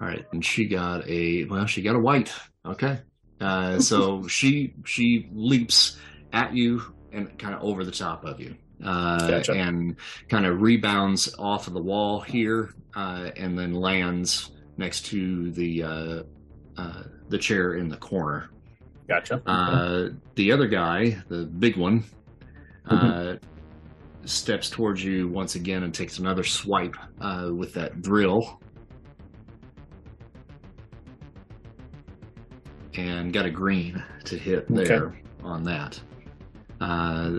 All right, and she got a well, she got a white. Okay, uh, so she she leaps at you and kind of over the top of you, uh, Gotcha. and kind of rebounds off of the wall here, uh, and then lands next to the uh, uh, the chair in the corner. Gotcha. Uh, the other guy, the big one, uh, steps towards you once again and takes another swipe uh, with that drill. and got a green to hit Okay. there on that. Uh,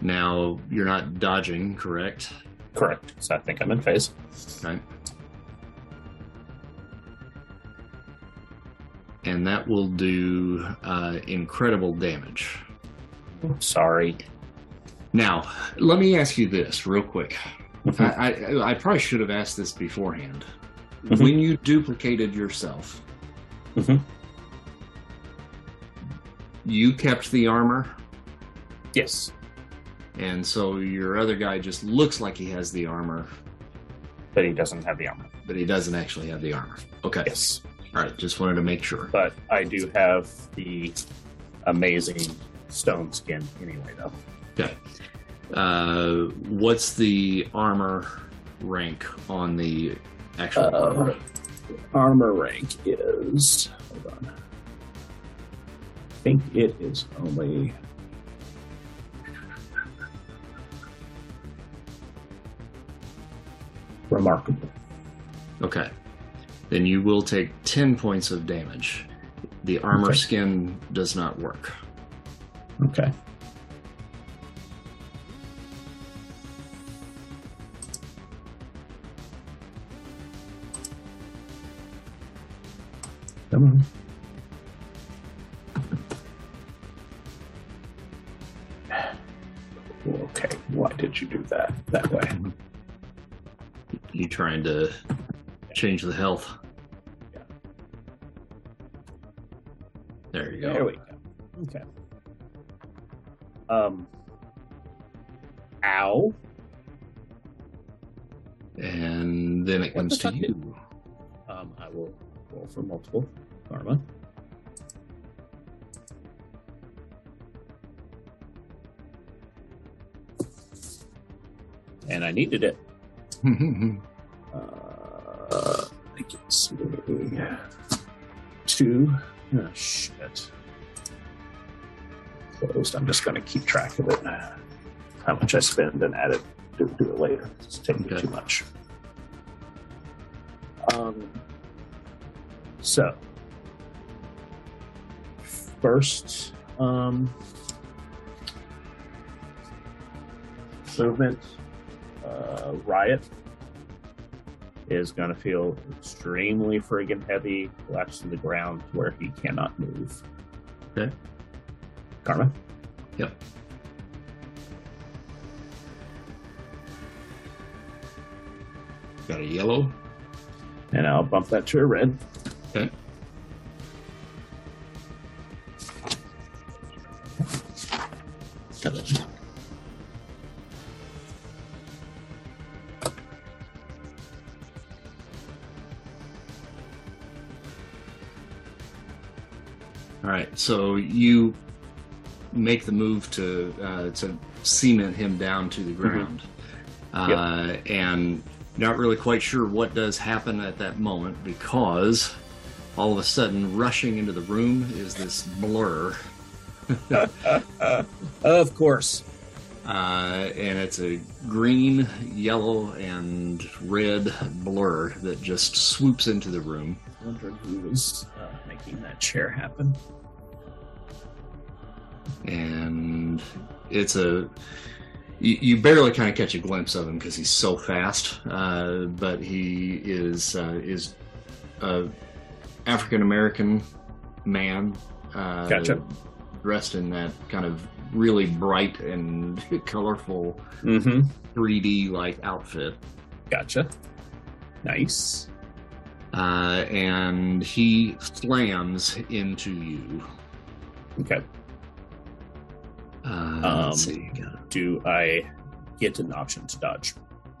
now you're not dodging, correct? Correct. So I think I'm in phase. Right. And that will do uh, incredible damage. Sorry. Now, let me ask you this real quick. I, I, I probably should have asked this beforehand. Mhm. When you duplicated yourself, Mhm. you kept the armor, Yes. and so your other guy just looks like he has the armor, But he doesn't have the armor. but he doesn't actually have the armor. Okay. Yes. All right. Just wanted to make sure. But I do have the amazing stone skin anyway, though. Okay. Uh, what's the armor rank on the actual Uh, armor? armor rank is. Hold on. I think it is only. Remarkable. Okay. Then you will take 10 points of damage. The armor Okay. skin does not work. Okay. Come on. Okay, why did you do that that way? You trying to change the health? There you go. There we go. Okay. Um. Ow. And then it What comes to fuck you. Um, I will roll for multiple karma. And I needed it. Uh, I guess two. Oh, shit. Closed. I'm just going to keep track of it. How much I spend and add it. Do, do it later. It's taking Okay. too much. Um. So. First, um, movement, uh, riot is going to feel extremely friggin' heavy, collapse to the ground where he cannot move. Okay. Karma. Yep. Got a yellow. And I'll bump that to a red. So you make the move to uh, to cement him down to the ground, uh, and not really quite sure what does happen at that moment because all of a sudden, rushing into the room is this blur, of course. uh, and it's a green, yellow, and red blur that just swoops into the room. Wondering who was uh, making that chair happen. And it's a you, you barely kind of catch a glimpse of him because he's so fast uh, but he is uh, is a African American man uh, Gotcha. dressed in that kind of really bright and colorful Mm-hmm. 3D like outfit Gotcha. Nice. uh, and he slams into you Okay. Uh, Um, let's see Do I get an option to dodge?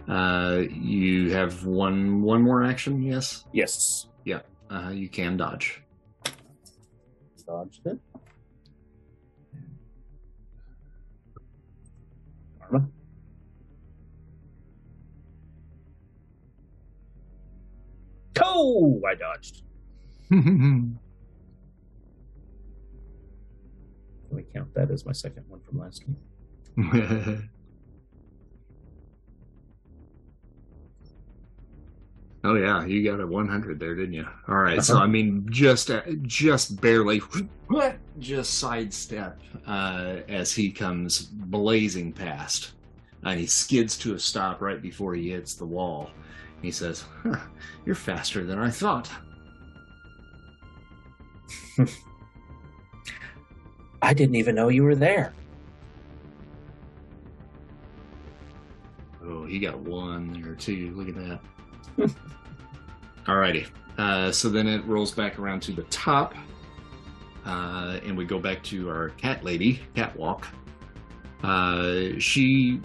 Uh, you have one one more action. Yes, Yes. Yeah. Uh, you can dodge. Dodged it. Karma. Oh, I dodged. count that as my second one from last week? Oh yeah, you got a 100 there, didn't you? All right, so I mean, just uh, just barely, just sidestep uh, as he comes blazing past, and he skids to a stop right before he hits the wall. He says, huh, "You're faster than I thought." I didn't even know you were there. Oh, he got one or two. Look at that. Alrighty. Uh, so then it rolls back around to the top. Uh, and we go back to our cat lady, Catwalk. Uh, she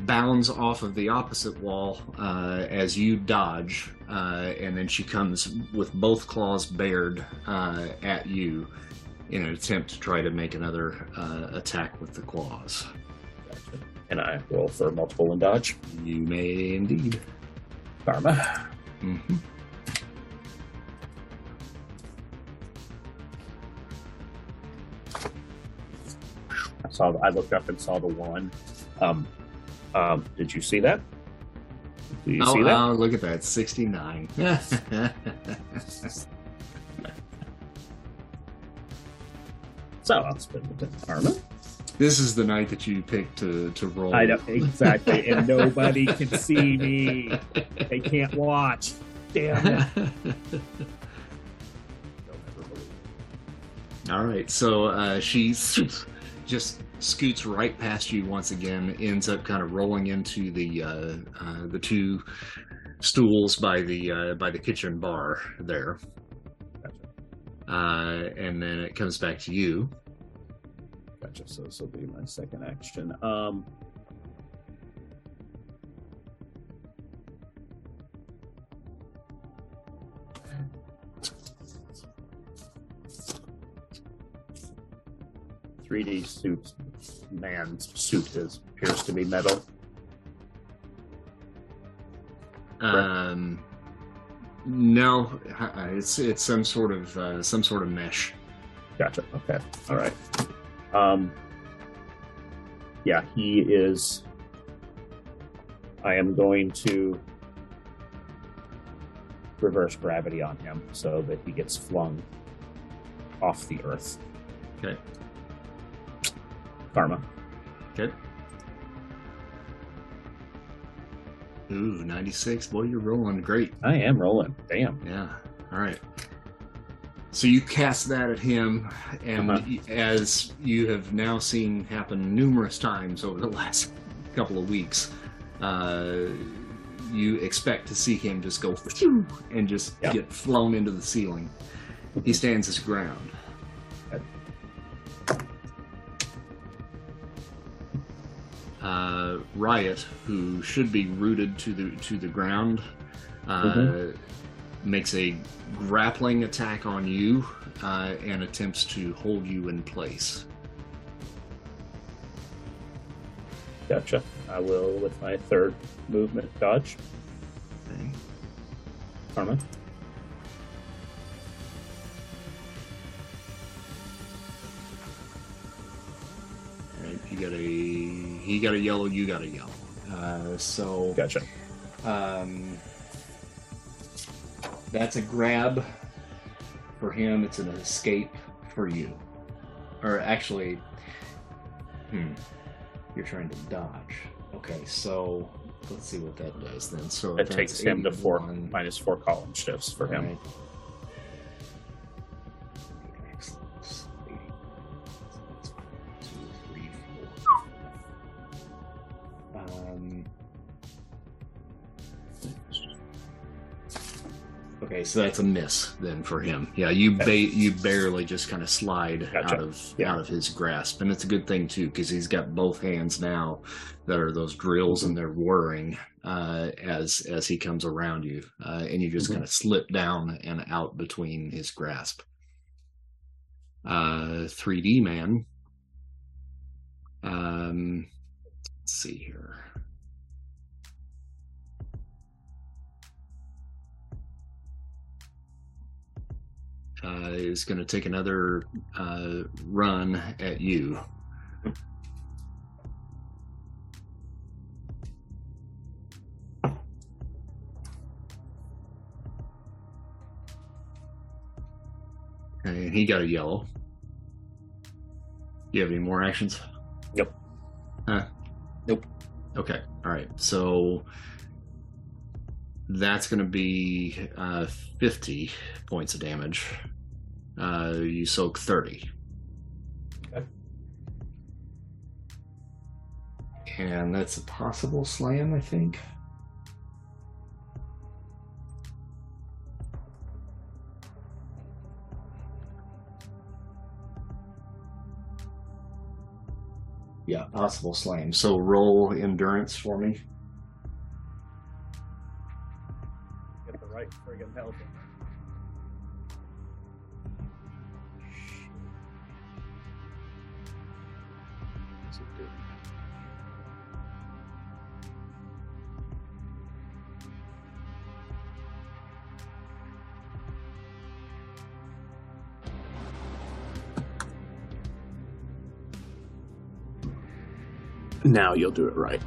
bounds off of the opposite wall uh, as you dodge, uh, and then she comes with both claws bared uh, at you in an attempt to try to make another uh, attack with the claws. Gotcha. And I roll for multiple and dodge. You may indeed. Karma. Mhm. I saw. I looked up and saw the one. Um, um, did you see that? Do you oh, see that? oh, look at that, 69. So I'll spend the karma. this is the night that you picked to, to roll. I know exactly, and nobody can see me. They can't watch. Damn it! They'll never believe it. All right, so uh, she just scoots right past you once again, ends up kind of rolling into the uh, uh, the two stools by the uh, by the kitchen bar there. Uh, and then it comes back to you. Gotcha. So this will be my second action. Um, Three D suit man's suit is appears to be metal. Um, no, uh, it's it's some sort of uh, some sort of mesh. Gotcha. Okay. All right. Um, yeah, he is. I am going to reverse gravity on him so that he gets flung off the earth. Okay. Karma. Okay. Ooh, 96. Boy, you're rolling great. I am rolling. Damn. Yeah. All right. So you cast that at him, and Uh-huh. as you have now seen happen numerous times over the last couple of weeks, uh, you expect to see him just go and just Yeah. get flown into the ceiling. He stands his ground. Uh, Riot, who should be rooted to the to the ground, uh, Mhm. makes a grappling attack on you uh, and attempts to hold you in place. Gotcha. I will with my third movement dodge. Okay. Karma. Right, you got a he got a yellow, you got a yellow. Uh, so Gotcha. um, that's a grab for him. It's an escape for you, or actually, hmm, you're trying to dodge. Okay, so let's see what that does then. So That that's takes him to four minus four column shifts for him. Right. So that's a miss then for him. Yeah, you ba- you barely just kind of slide Gotcha. out of Yeah. out of his grasp, and it's a good thing too because he's got both hands now that are those drills and they're whirring uh, as as he comes around you, uh, and you just Mhm. kind of slip down and out between his grasp. Uh, 3D man. Um, let's see here. uh, is going to take another uh, run at you. And he got a yellow. You have any more actions? Nope. Huh? Nope. Okay. All right. So that's going to be uh, 50 points of damage. Uh, you soak 30. Okay. And that's a possible slam, I think. Yeah, possible slam. So roll endurance for me. Get the right friggin' help. Now you'll do it right.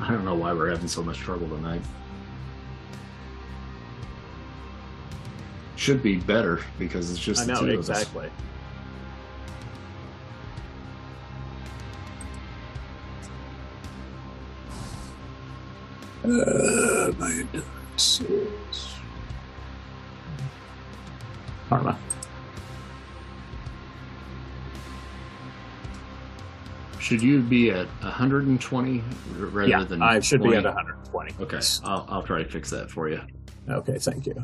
I don't know why we're having so much trouble tonight. Should be better because it's just I know of us. Uh, my endurance is karma. Should you be at 120 r- rather Yeah, than I should be at 120. Okay, I'll, I'll try to fix that for you. Okay, thank you.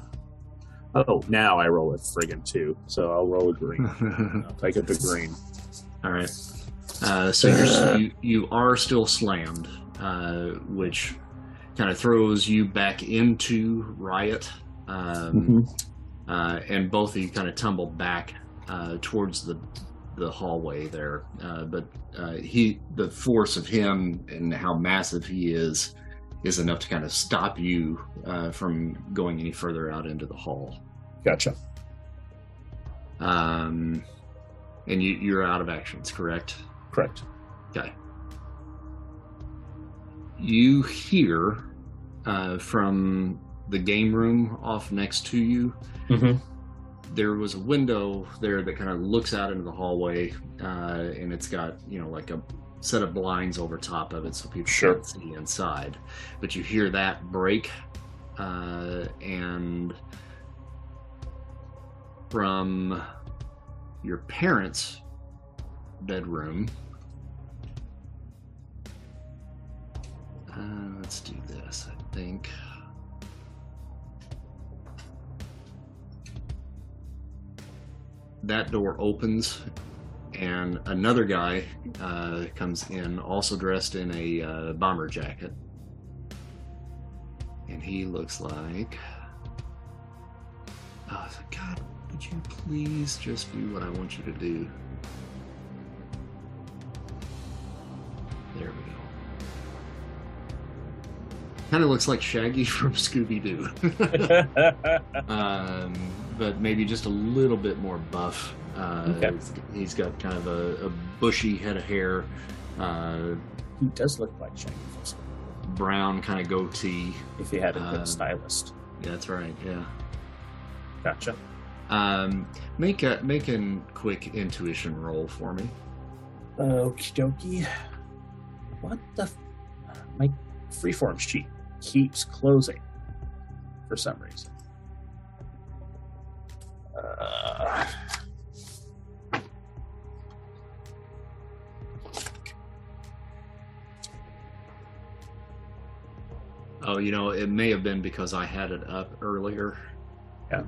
Oh, now I roll a friggin' two, so I'll roll a green. I'll take it to green. All right. Uh, so you're, you you are still slammed, uh, which kind of throws you back into riot, um, uh, and both of you kind of tumble back uh, towards the the hallway there. Uh, but uh, he, the force of him and how massive he is, is enough to kind of stop you uh, from going any further out into the hall. Gotcha. Um, and you, you're out of actions, correct? Correct. Okay. You hear uh, from the game room off next to you. Mm-hmm. There was a window there that kind of looks out into the hallway, uh, and it's got you know like a set of blinds over top of it, so people Sure. can't see inside. But you hear that break, uh, and from your parents' bedroom. Uh, let's do this, I think. That door opens, and another guy uh, comes in, also dressed in a uh, bomber jacket. And he looks like. Oh, God, would you please just do what I want you to do? Kind of looks like Shaggy from Scooby Doo. um, but maybe just a little bit more buff. Uh, Okay. he's- got kind of a, a bushy head of hair, uh, he does look like Shaggy from Scooby-Doo, brown kind of goatee. if he had a good Um, stylist. Yeah, that's right. Yeah. Gotcha. Um, make a make a quick intuition roll for me. Okie dokie. What the? F- my freeform sheet keeps closing for some reason. Uh, Oh, you know, it may have been because I had it up earlier. Yeah.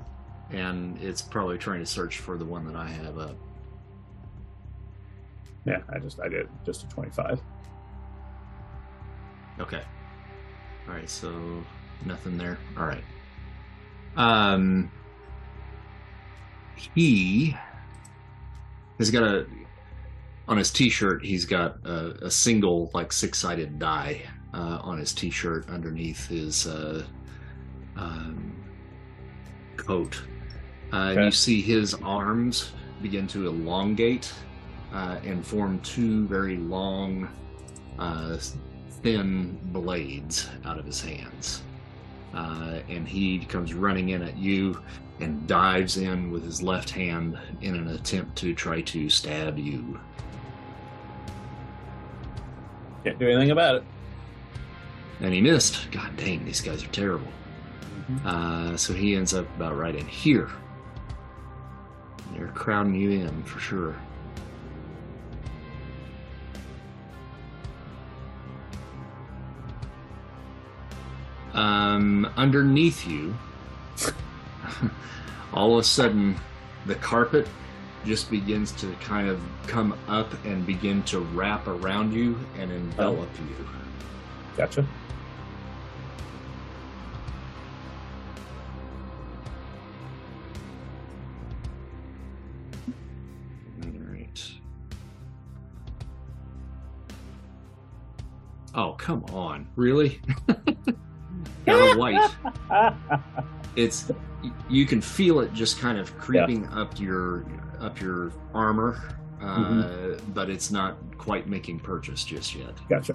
And it's probably trying to search for the one that I have up. yeah, I just I did just a twenty-five. Okay. All right, so nothing there. All right. Um he has got a on his t-shirt he's got a, a single like six-sided die uh, on his t-shirt underneath his uh, um, coat Uh, Okay. you see his arms begin to elongate uh, and form two very long, uh, thin blades out of his hands. Uh, and he comes running in at you and dives in with his left hand in an attempt to try to stab you. Can't do anything about it. And he missed. God dang, these guys are terrible. Uh, so he ends up about right in here. They're crowding you in for sure. Um, underneath you, all of a sudden, the carpet just begins to kind of come up and begin to wrap around you and envelop you. Gotcha. All right. Oh, come on. Really? You're white. It's you can feel it just kind of creeping up your up your armor, uh, Mm-hmm. but it's not quite making purchase just yet. gotcha.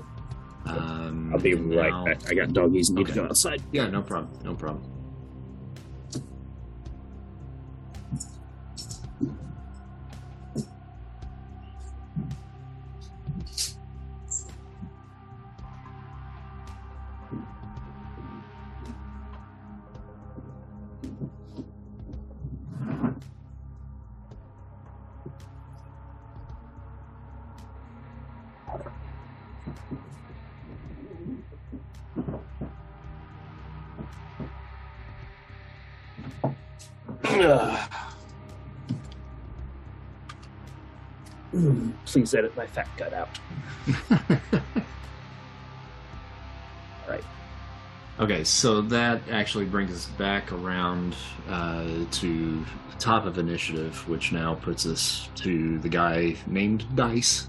Um, I'll be right now- back. I got doggies and need to go outside. Yeah, no problem. No problem. Please edit my fat gut out. Right. Okay, so that actually brings us back around uh, to the top of initiative, which now puts us to the guy named Dice.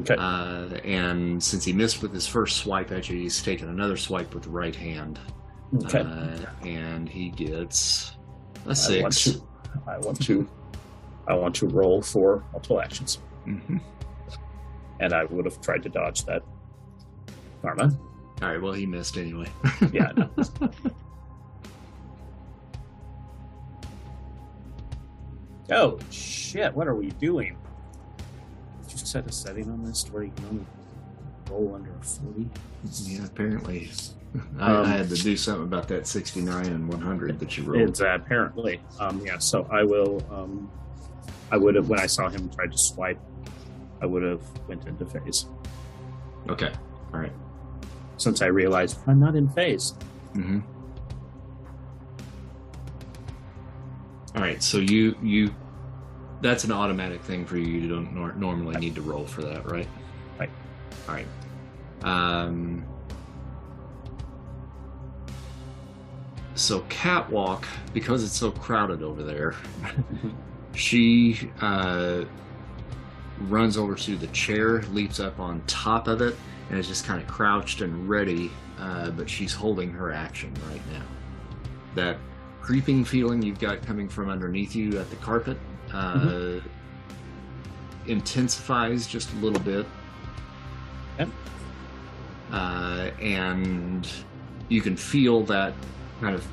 Okay. Uh, and since he missed with his first swipe at you, he's taken another swipe with the right hand. Okay. Uh, and he gets a I want six. to. I want to. I want to roll for multiple actions, Mhm. and I would have tried to dodge that. Karma. All right, well, he missed anyway. Yeah. No. oh shit! What are we doing? Did you set a setting on this where you can only roll under a forty? yeah, apparently. I, Um, I had to do something about that 69 and 100 that you rolled. It's uh, apparently. Um, yeah, so I will. Um, I would have when I saw him try to swipe. I would have went into phase Okay, all right. since I realized I'm not in phase. Mm-hmm. All right, so you you that's an automatic thing for you. You don't nor- normally need to roll for that, right? Right. All right. Um. So catwalk, because it's so crowded over there, she uh, runs over to the chair, leaps up on top of it, and is just kind of crouched and ready. Uh, but she's holding her action right now. That creeping feeling you've got coming from underneath you at the carpet uh, intensifies just a little bit. Yep. Uh, and you can feel that kind of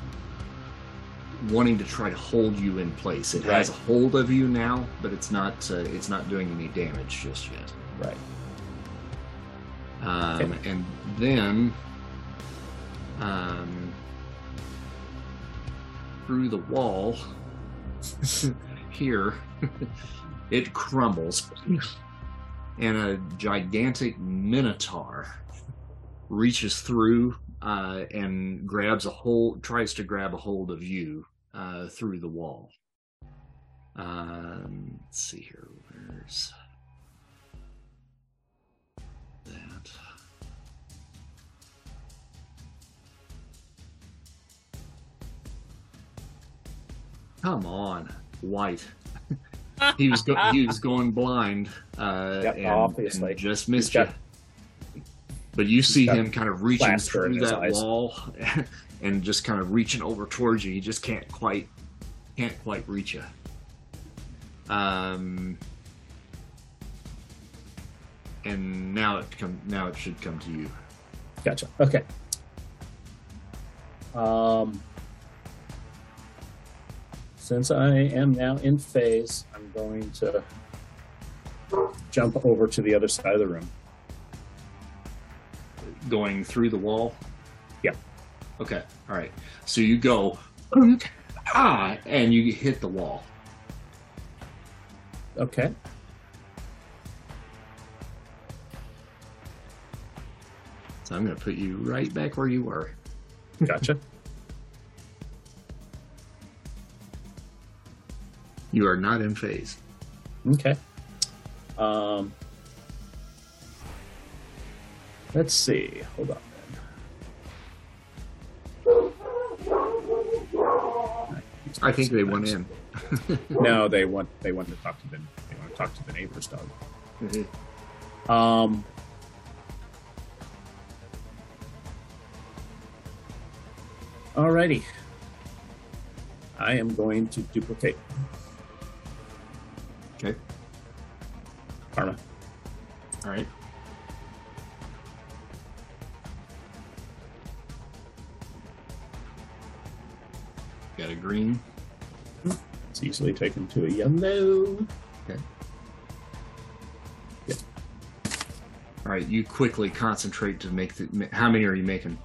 wanting to try to hold you in place. It has a hold of you now, but it's not uh, it's not doing any damage just yet. Right. Um, And then um, through the wall here, it crumbles, and a gigantic minotaur reaches through uh, and grabs a hold, tries to grab a hold of you uh, through the wall. Um, let's see here. Where's that? Come on, White. he was go- he was going blind, uh, Yep, and, obviously. and just missed He's you. But you see him kind of reaching through that eyes. wall and just kind of reaching over towards you. He just can't quite can't quite reach you. Um, and now it come now it should come to you. Gotcha. Okay. Um, since I am now in phase, I'm going to jump over to the other side of the room. Going through the wall. Yeah. Okay. All right. So you go ah, and you hit the wall. Okay. So I'm going to put you right back where you were. Gotcha. You are not in phase. okay. Um, let's see. Hold on. I think they went in. No, they want they want to talk to the they want to talk to the neighbor's dog. Mhm. Um. Alrighty. I am going to duplicate Okay. karma. All right. Got a green. It's easily taken to a yellow. Okay. Yeah. All right. You quickly concentrate to make the. How many are you making?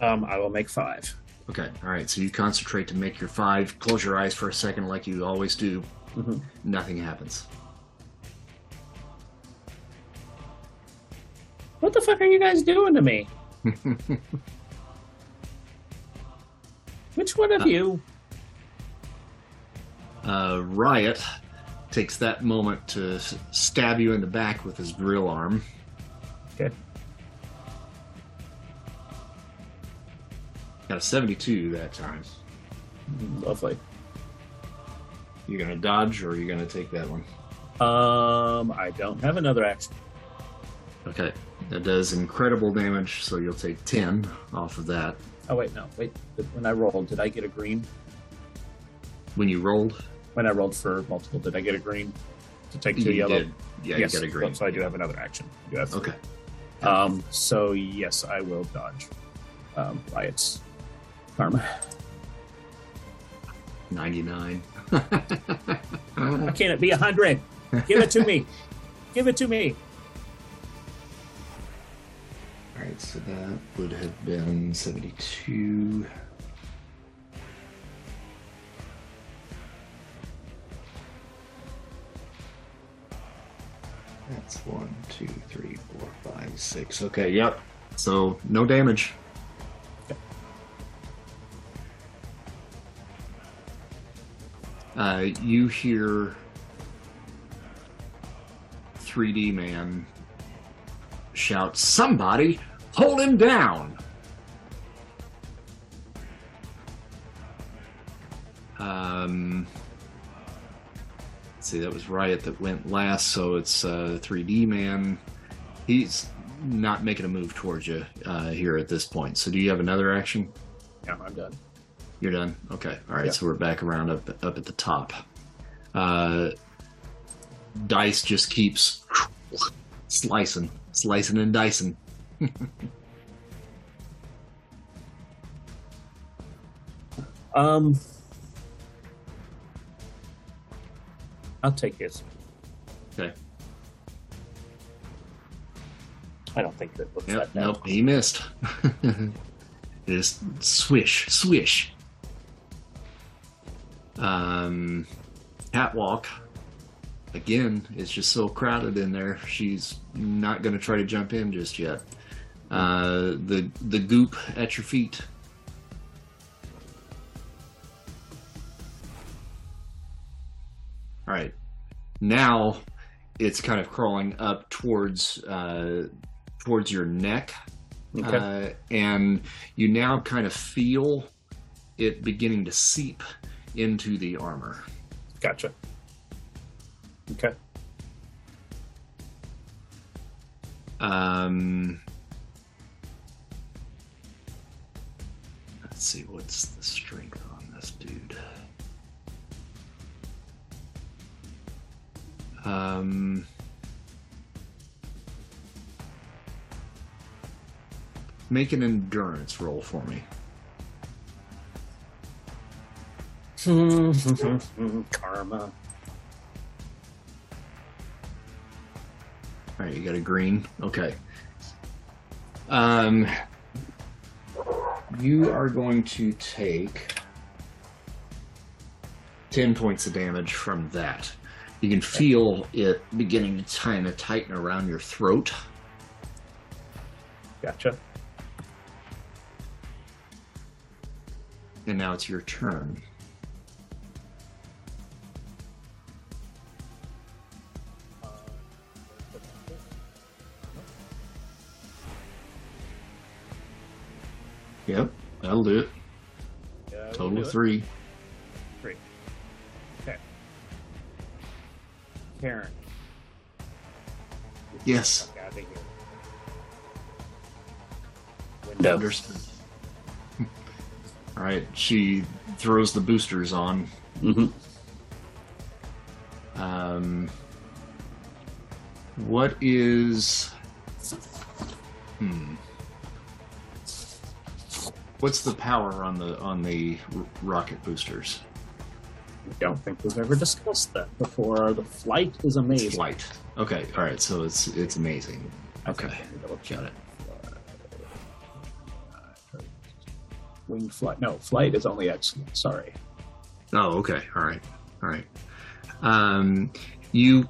Um, I will make five. Okay. All right. So you concentrate to make your five. Close your eyes for a second, like you always do. Mhm. Nothing happens. What the fuck are you guys doing to me? Which one of Uh, you? uh, Riot takes that moment to stab you in the back with his drill arm. Okay. Got a 72 that time. Lovely. You're gonna dodge or are you gonna take that one? Um, I don't have another action. Okay. That does incredible damage, so you'll take 10 off of that. Oh wait, no, wait. When I rolled, did I get a green? When you rolled, When I rolled for multiple, did I get a green to take two you yellow? did. Yeah, yes, you got a green. So I do have another action. Do have. Okay. Um, so yes, I will dodge um, Riot's karma. 99. Why can't it be a hundred? Give it to me. Give it to me. Alright, so that would have been 72. That's one, two, three, four, five, six. Okay, yep. So no damage. Uh, you hear 3D man shout, Somebody hold him down! Um, let's see, that was Riot that went last, so it's uh, 3D man. He's not making a move towards you uh, here at this point. So, do you have another action? Yeah, I'm done. You're done. Okay. All right. Yeah. So we're back around up up at the top. Uh, dice just keeps slicing, slicing and dicing. Um, I'll take his. Okay. I don't think that looks Yep. that bad. Nope. He missed. Just swish, swish. Um, catwalk. Again, it's just so crowded in there. She's not going to try to jump in just yet. Uh, the the goop at your feet. All right. Now it's kind of crawling up towards uh, towards your neck, Okay. uh, and you now kind of feel it beginning to seep into the armor. gotcha. Okay. Um, Let's see what's the strength on this dude. Um, make an endurance roll for me. Karma. All right, you got a green. Okay. Um, you are going to take ten points of damage from that. You can feel it beginning to kind of tighten around your throat. Gotcha. And now it's your turn. Yep, that'll do it. Yeah, we Total do of it. three. Three. Okay. Karen. Yes. Fuck outta here. Window. Understood. All right, she throws the boosters on. Mm-hmm. Um, what is? Hmm. What's the power on the on the r- rocket boosters? I don't think we've ever discussed that before. The flight is amazing. Flight. Okay. All right. So it's it's amazing. Okay. let me double check. Got it. Winged flight. No, flight is only excellent. Sorry. Oh, okay. All right. All right. Um, you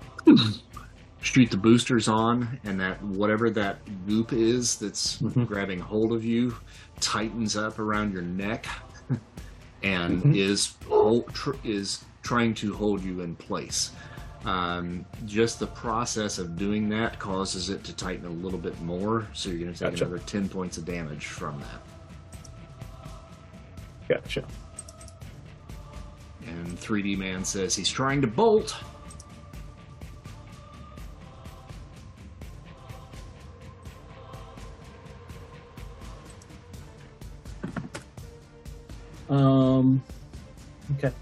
shoot the boosters on, and that whatever that goop is that's Mhm. grabbing hold of you tightens up around your neck, and Mhm. is is trying to hold you in place. Um, just the process of doing that causes it to tighten a little bit more, so you're going to take Gotcha. another ten points of damage from that. Gotcha. And 3D Man says he's trying to bolt. Um. Okay.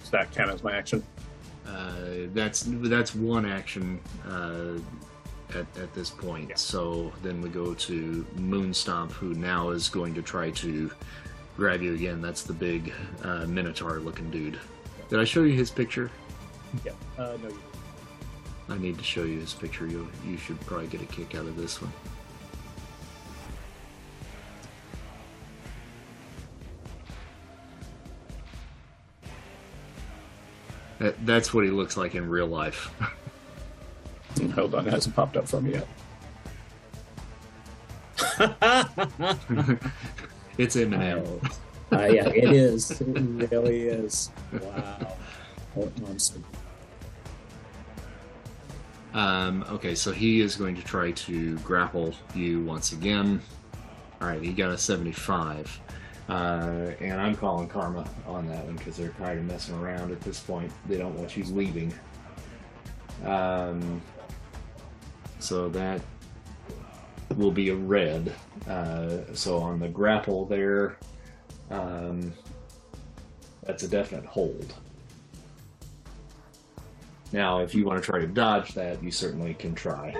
Does that count as my action? Uh, that's that's one action uh, at at this point. Yeah. So then we go to Moonstomp, who now is going to try to grab you again. That's the big uh, Minotaur-looking dude. Did I show you his picture? Yeah. Uh, no. You I need to show you his picture. You you should probably get a kick out of this one. That, that's what he looks like in real life. Hold on. It hasn't popped up for me yet. it's Eminem. Oh, uh, yeah, it is. It really is. Wow. Um, okay, so he is going to try to grapple you once again. All right, he got a 75. Uh, and I'm calling karma on that one because they're kind of messing around at this point. They don't want you leaving. Um, so that will be a red. Uh, so on the grapple there, um, that's a definite hold. Now, if you want to try to dodge that, you certainly can try.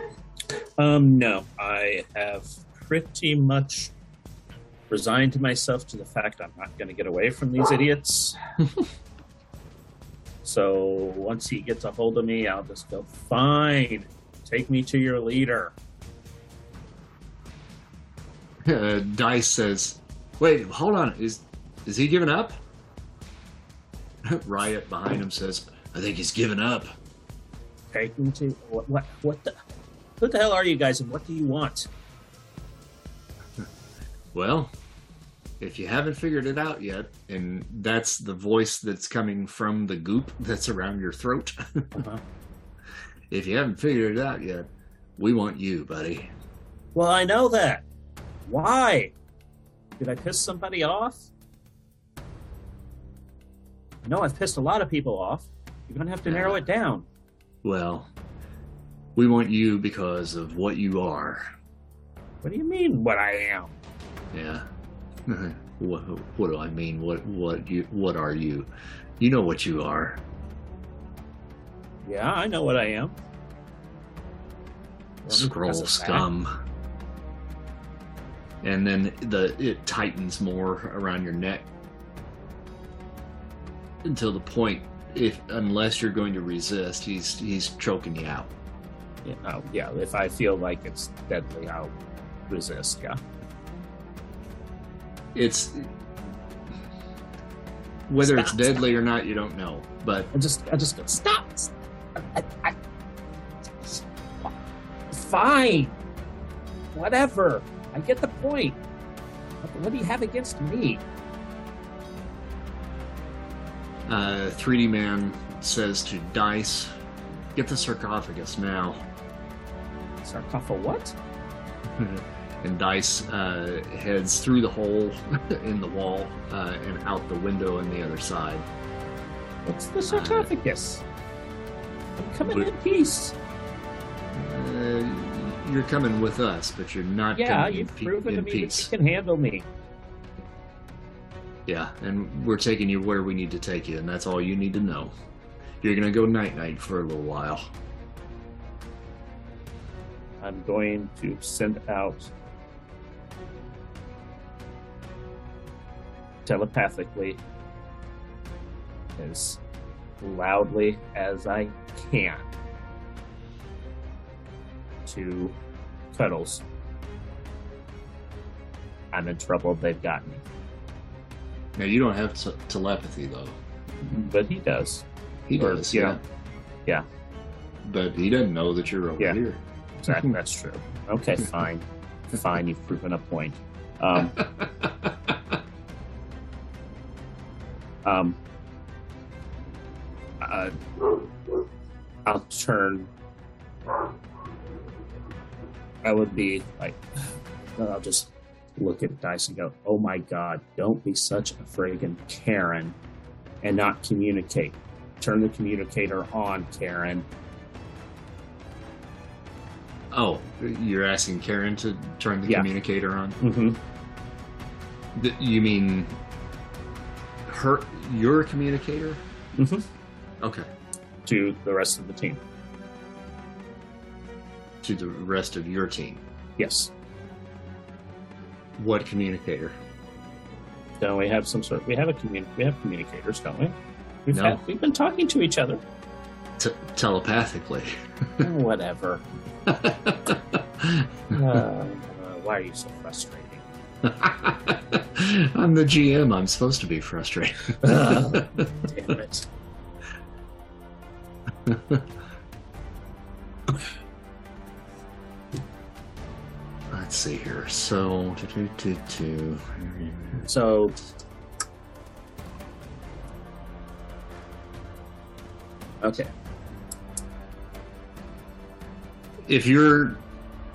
Um, no, I have pretty much resigned to myself to the fact I'm not going to get away from these idiots. so once he gets a hold of me, I'll just go, fine, take me to your leader. Uh, Dice says, "Wait, hold on. Is is he giving up?" Riot behind him says, "I think he's given up." Take me to what? What? What the? Who the hell are you guys, and what do you want? Well, if you haven't figured it out yet, and that's the voice that's coming from the goop that's around your throat. Uh-huh. if you haven't figured it out yet, we want you, buddy. Well, I know that. Why? Did I piss somebody off? I know I've pissed a lot of people off. You're gonna have to narrow it down. Well, we want you because of what you are. What do you mean, what I am? Yeah. Mm-hmm. what, what do I mean? What what you what are you? You know what you are. Yeah, I know what I am. Skrull scum. And then the it tightens more around your neck until the point if unless you're going to resist, he's he's choking you out. Yeah, oh, yeah, if I feel like it's deadly, I'll resist. Yeah. It's whether it's Stop, deadly or not, you don't know. But I just, I just go stop. I, I, fine, whatever. I get the point. What, what do you have against me? uh, 3D Man says to Dice, "Get the sarcophagus now." Sarcophagus? What? and Dice uh, heads through the hole in the wall uh, and out the window on the other side. What's the sarcophagus? I'm coming in peace. Uh, you're coming with us, but you're not Yeah, coming in, you've pe- proven to in me peace. that you can handle me. Yeah, and we're taking you where we need to take you, and that's all you need to know. You're gonna go night night for a little while. I'm going to send out telepathically as loudly as I can to Cuddles. I'm in trouble. They've got me. Now you don't have t- telepathy though. But he does. He does, yeah. know, yeah. But he doesn't know that you're over Yeah. here. Exactly. That's true. Okay, fine. fine. You've proven a point. Um, um, uh, I'll turn. I would be like, I'll just look at Dice and go, "Oh my God! Don't be such a friggin' Karen, and not communicate. Turn the communicator on, Karen. oh, you're asking Karen to turn the Yeah. communicator on? Mm-hmm. You mean her? Your communicator? Mhm. Okay. To the rest of the team. To the rest of your team. Yes. What communicator? Don't we have some sort? Of, We have a commun. We have communicators, don't we? We've No. had, we've been talking to each other. T- telepathically. Whatever. Uh, why are you so frustrating? I'm the GM. I'm supposed to be frustrated. Damn it! Let's see here. So, two, two, two. So okay. if you're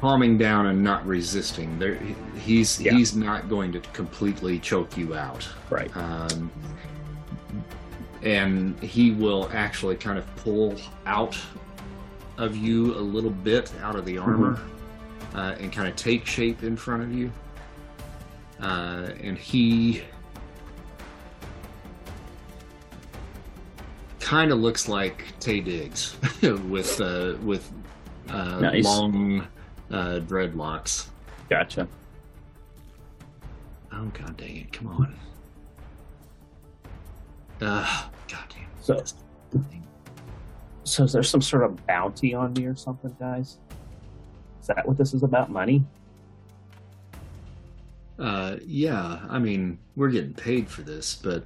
calming down and not resisting, there he's Yeah. he's not going to completely choke you out. Right. Um, and he will actually kind of pull out of you a little bit out of the armor uh, and kind of take shape in front of you. Uh, and he kind of looks like Taye Diggs with uh, with uh, Nice. long uh, dreadlocks. Gotcha. Oh god dang it! Come on. Uh, god damn. So so is there some sort of bounty on me or something, guys? Is that what this is about? Money? Uh, yeah. I mean, we're getting paid for this, but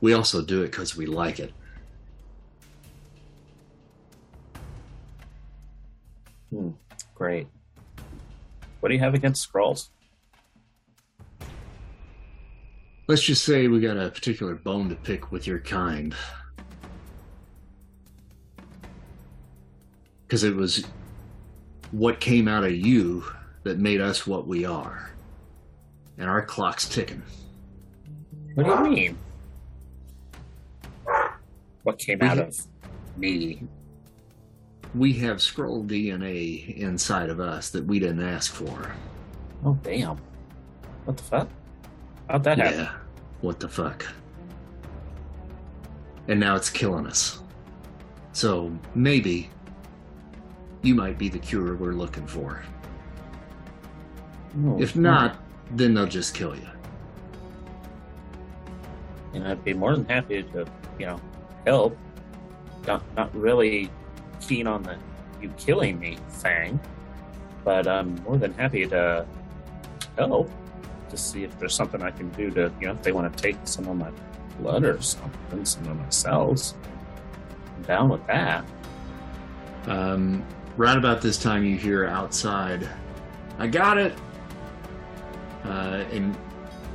we also do it because we like it. Hmm. Great. What do you have against Skrulls? Let's just say we got a particular bone to pick with your kind. Because it was what came out of you that made us what we are. And our clock's ticking. What do you mean? What came We out ha- of me? We have Skrull DNA inside of us that we didn't ask for. Oh damn! What the fuck? How'd that happen? Yeah. What the fuck? And now it's killing us. So maybe you might be the cure we're looking for. Oh, If not, then they'll just kill you. And I'd be more than happy to, you know, help. Not not really keen on the you killing me thing, but I'm more than happy to help to see if there's something I can do to, you know, if they want to take some of my blood or something, some of my cells. I'm down with that. Um, right about this time, you hear outside, I got it! Uh, and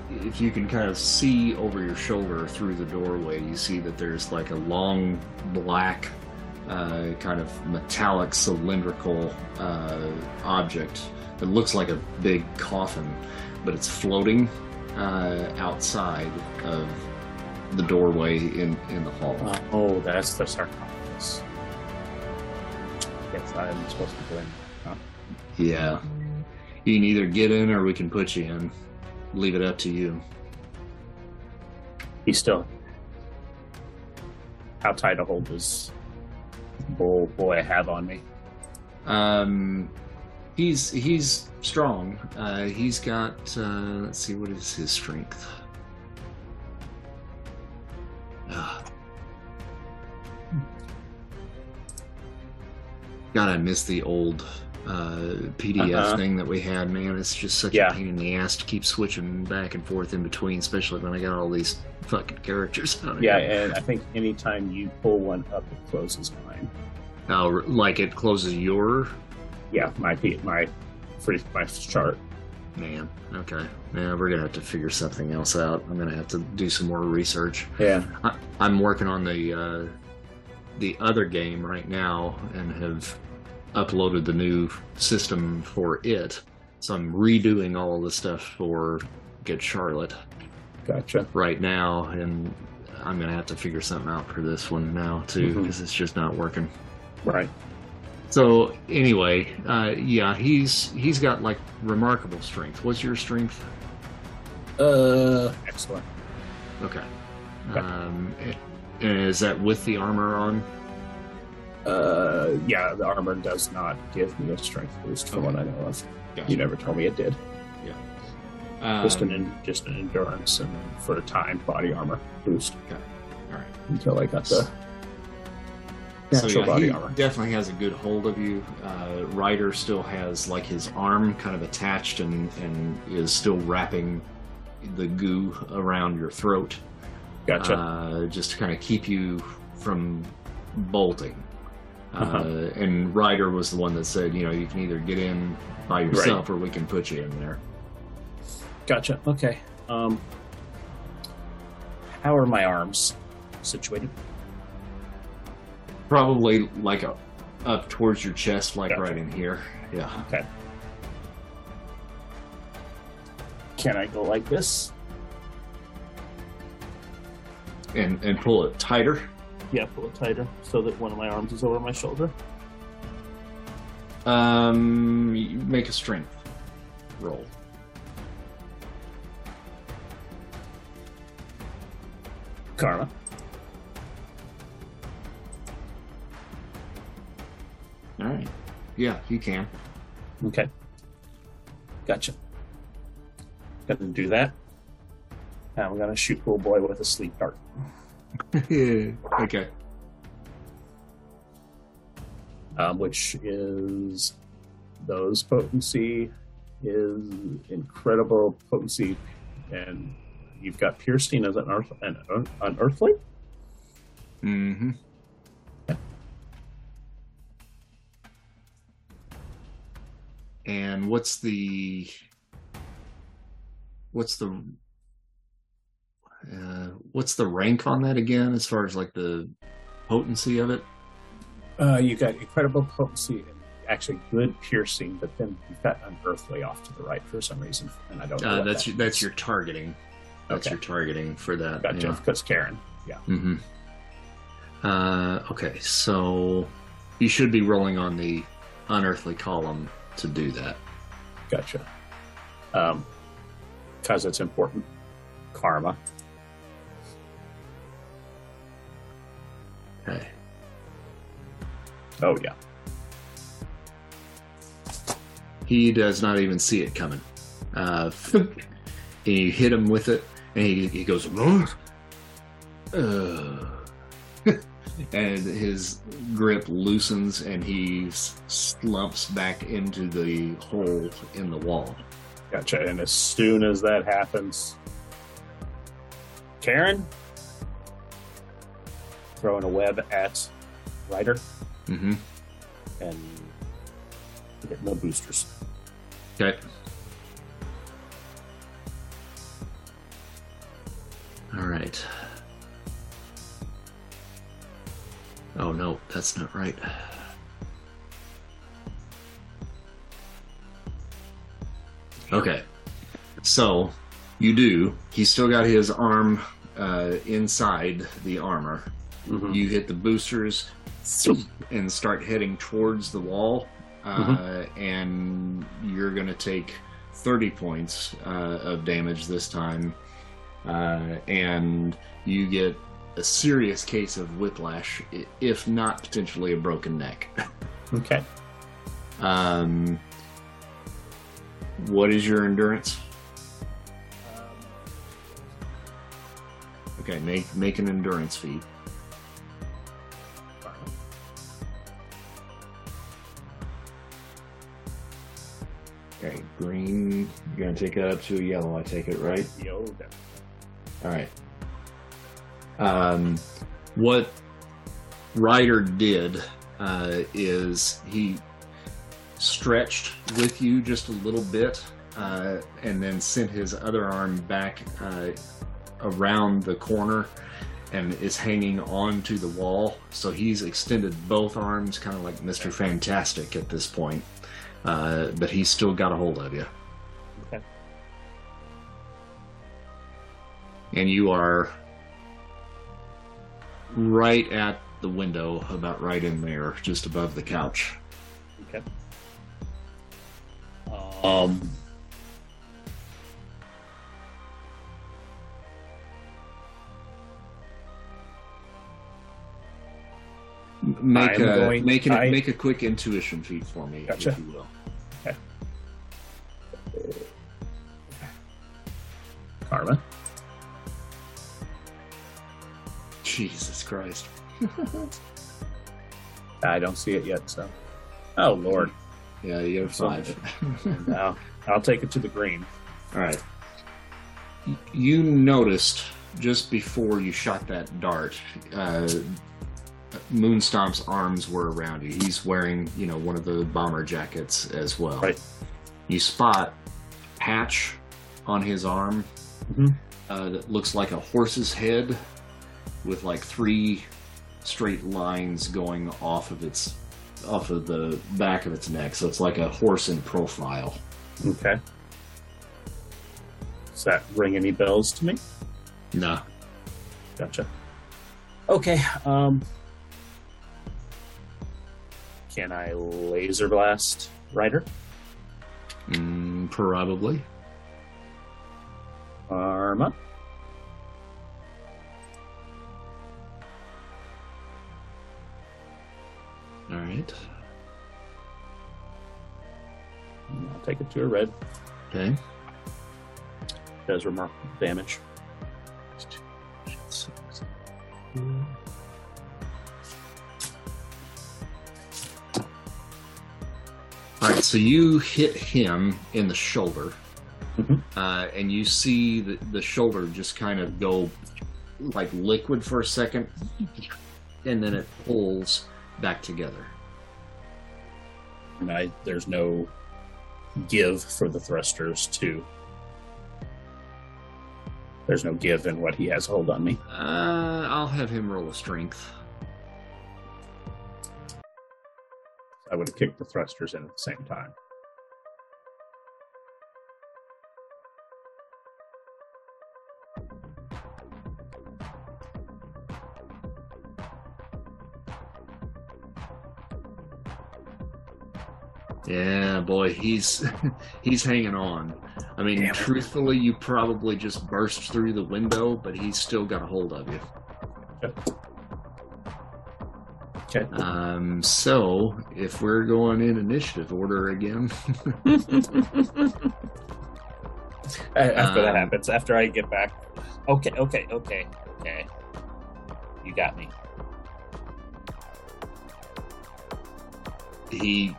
if you can kind of see over your shoulder through the doorway, you see that there's like a long black, uh, kind of metallic cylindrical uh, object that looks like a big coffin, but it's floating uh, outside of the doorway in, in the hall. Uh, oh, that's the sarcophagus. Guess I'm supposed to go in. Huh? Yeah. You can either get in or we can put you in. Leave it up to you. He's still. How tight a hold does bull boy have on me? Um, he's he's strong. Uh, he's got. Uh, let's see, what is his strength? Ah. God, I miss the old uh, PDF Uh-huh. thing that we had. Man, it's just such Yeah. a pain in the ass to keep switching back and forth in between, especially when I got all these fucking characters out Yeah, here. and I think anytime you pull one up, it closes mine. Oh, like it closes your Yeah, my my free my chart. Man, okay. Yeah, we're gonna have to figure something else out. I'm gonna have to do some more research. Yeah. I, I'm working on the uh, the other game right now and have uploaded the new system for it. So I'm redoing all of the stuff for Get Charlotte Gotcha. right now, and I'm gonna have to figure something out for this one now too because it's just not working. Right. So anyway, uh, yeah, he's he's got like remarkable strength. What's your strength? Uh. Excellent. Okay. Okay. Um, and is that with the armor on? Uh. Yeah. The armor does not give me a strength boost from what I know of. You never told me it did. Just an Um, just an endurance and for a time body armor boost all right. until I got the So yeah, body he armor. definitely has a good hold of you. Uh, Ryder still has like his arm kind of attached and and is still wrapping the goo around your throat, Gotcha. uh, just to kind of keep you from bolting. Uh Uh-huh. and Ryder was the one that said, you know, you can either get in by yourself or we can put you in there. Gotcha. Okay. Um, how are my arms situated? Probably like a, up towards your chest, like Gotcha. right in here. Yeah. Okay. Can I go like this? And and pull it tighter. Yeah, pull it tighter so that one of my arms is over my shoulder. Um, you make a strength roll. Karma. All right. Yeah, you can. Okay. Gotcha. Gonna do that. Now I'm gonna shoot little boy with a sleep dart. okay. um, which is those potency is incredible potency, and you've got piercing as an earth an, un- unearthly. Mm-hmm. And what's the what's the uh, what's the rank on that again, as far as like the potency of it? Uh, you got incredible potency and actually good piercing, but then you've got unearthly off to the right for some reason, and I don't know. Uh, that's that your, that's your targeting. That's Okay. your targeting for that. gotcha yeah. because Karen. Mm-hmm. Uh, okay, so you should be rolling on the unearthly column to do that. Gotcha. Um, because it's important. Karma. Okay. Oh yeah. He does not even see it coming. Uh, you hit him with it, and he, he goes. Ugh." and his grip loosens, and he slumps back into the hole in the wall. Gotcha. And as soon as that happens, Karen throwing a web at Ryder Mm-hmm. and get no boosters. Okay. All right. Oh no, that's not right. Okay. So you do. He's still got his arm uh, inside the armor. Mhm. You hit the boosters and start heading towards the wall, uh, and you're going to take 30 points uh, of damage this time, uh, and you get a serious case of whiplash, if not potentially a broken neck. Okay. Um, what is your endurance? Okay, make make an endurance feat. Green. You're gonna take that up to a yellow. I take it right. That- All right. Um, what Ryder did uh, is he stretched with you just a little bit, uh, and then sent his other arm back uh, around the corner, and is hanging onto the wall. So he's extended both arms, kind of like Mister Fantastic at this point, uh, but he's still got a hold of you. Okay. and you are right at the window, about right in there, just above the couch. Okay. Um. Make I'm a going- make, an, I- make a quick intuition feed for me, Gotcha. if you will. Karma. Jesus Christ! I don't see it yet, so. Oh Lord. Yeah, you have five. No, I'll take it to the green. All right. You noticed just before you shot that dart, uh, Moonstomp's arms were around you. He's wearing, you know, one of the bomber jackets as well. Right. You spot patch on his arm Mhm. uh, that looks like a horse's head with like three straight lines going off of its off of the back of its neck. So it's like a horse in profile. Okay. Does that ring any bells to me? Nah. Gotcha. Okay. Um. Can I laser blast Ryder? Mm, probably. Arma? All right. I'll take it to a red. Okay. Does remarkable damage. All right. So you hit him in the shoulder, Mhm. uh, and you see the, the shoulder just kind of go like liquid for a second, and then it pulls back together. And I, there's no give for the thrusters to. There's no give in what he has hold on me. Uh, I'll have him roll a strength. I would have kicked the thrusters in at the same time. Yeah, boy, he's he's hanging on. I mean, Damn truthfully, you probably just burst through the window, but he's still got a hold of you. Okay. Um, so if we're going in initiative order again, after that Um, happens, after I get back. Okay, okay, okay, okay. You got me. he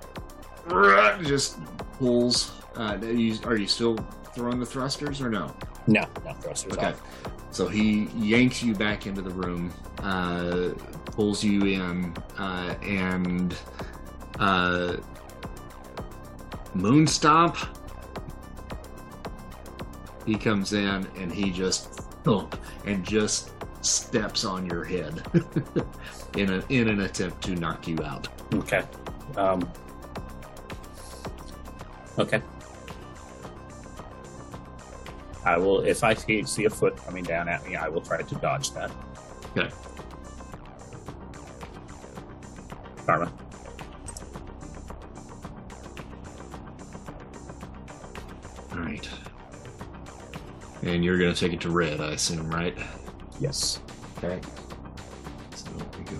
just pulls. Uh, are you, are you still throwing the thrusters or no? No, no thrusters Okay. off. So he yanks you back into the room, uh, pulls you in, uh, and uh, Moonstomp. He comes in and he just thump and just steps on your head in a in an attempt to knock you out. Okay. Um. Okay. I will, if I see, see a foot coming down at me, I will try to dodge that. Okay. Karma. All right. And you're gonna take it to red, I assume, right? Yes. Okay. So we go.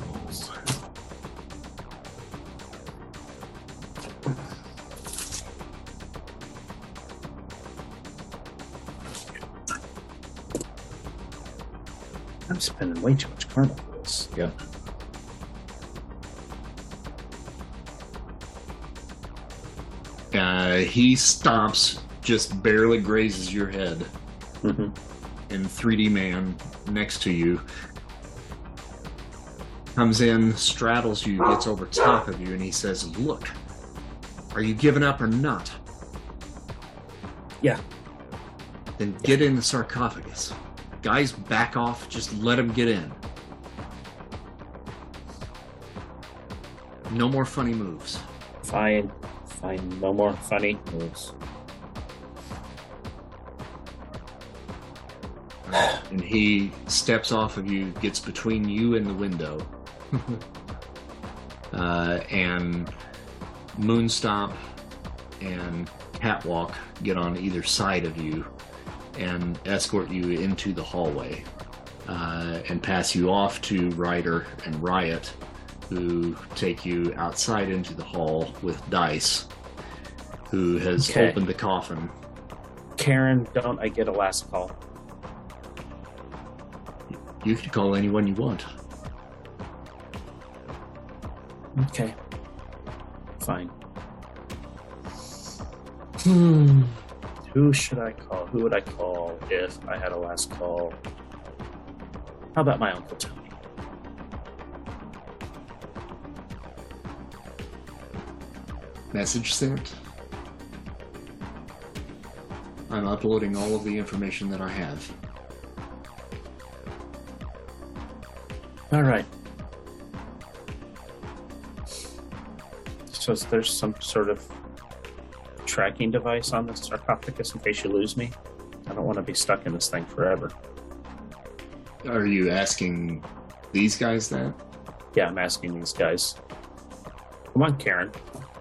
I'm spending way too much karma for this. Yeah. He stomps just barely grazes your head, Mm-hmm. and 3D Man next to you comes in, straddles you, gets over top of you, and he says, Look, are you giving up or not? Yeah. Then get in the sarcophagus. Guys, back off, just let him get in. No more funny moves. Fine. Fine. No more funny moves. and he steps off of you, gets between you and the window, uh, and Moonstomp and Catwalk get on either side of you and escort you into the hallway uh, and pass you off to Ryder and Riot, who take you outside into the hall with Dice, who has Okay. opened the coffin. Karen, don't I get a last call? You can call anyone you want. Okay. Fine. Hmm. Who should I call? Who would I call if I had a last call? How about my Uncle Tony? Message sent. I'm uploading all of the information that I have. All right. So there's some sort of tracking device on the sarcophagus in case you lose me. I don't want to be stuck in this thing forever. Are you asking these guys that? Yeah, I'm asking these guys. Come on, Karen.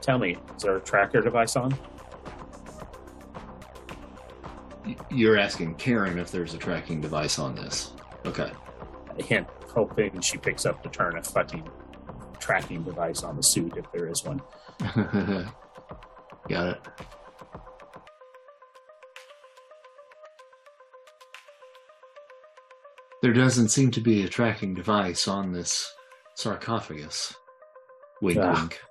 Tell me, is there a tracker device on? You're asking Karen if there's a tracking device on this. Okay. hint, hoping she picks up to turn a fucking tracking device on the suit if there is one. Got it. There doesn't seem to be a tracking device on this sarcophagus. Wink, Ah. wink.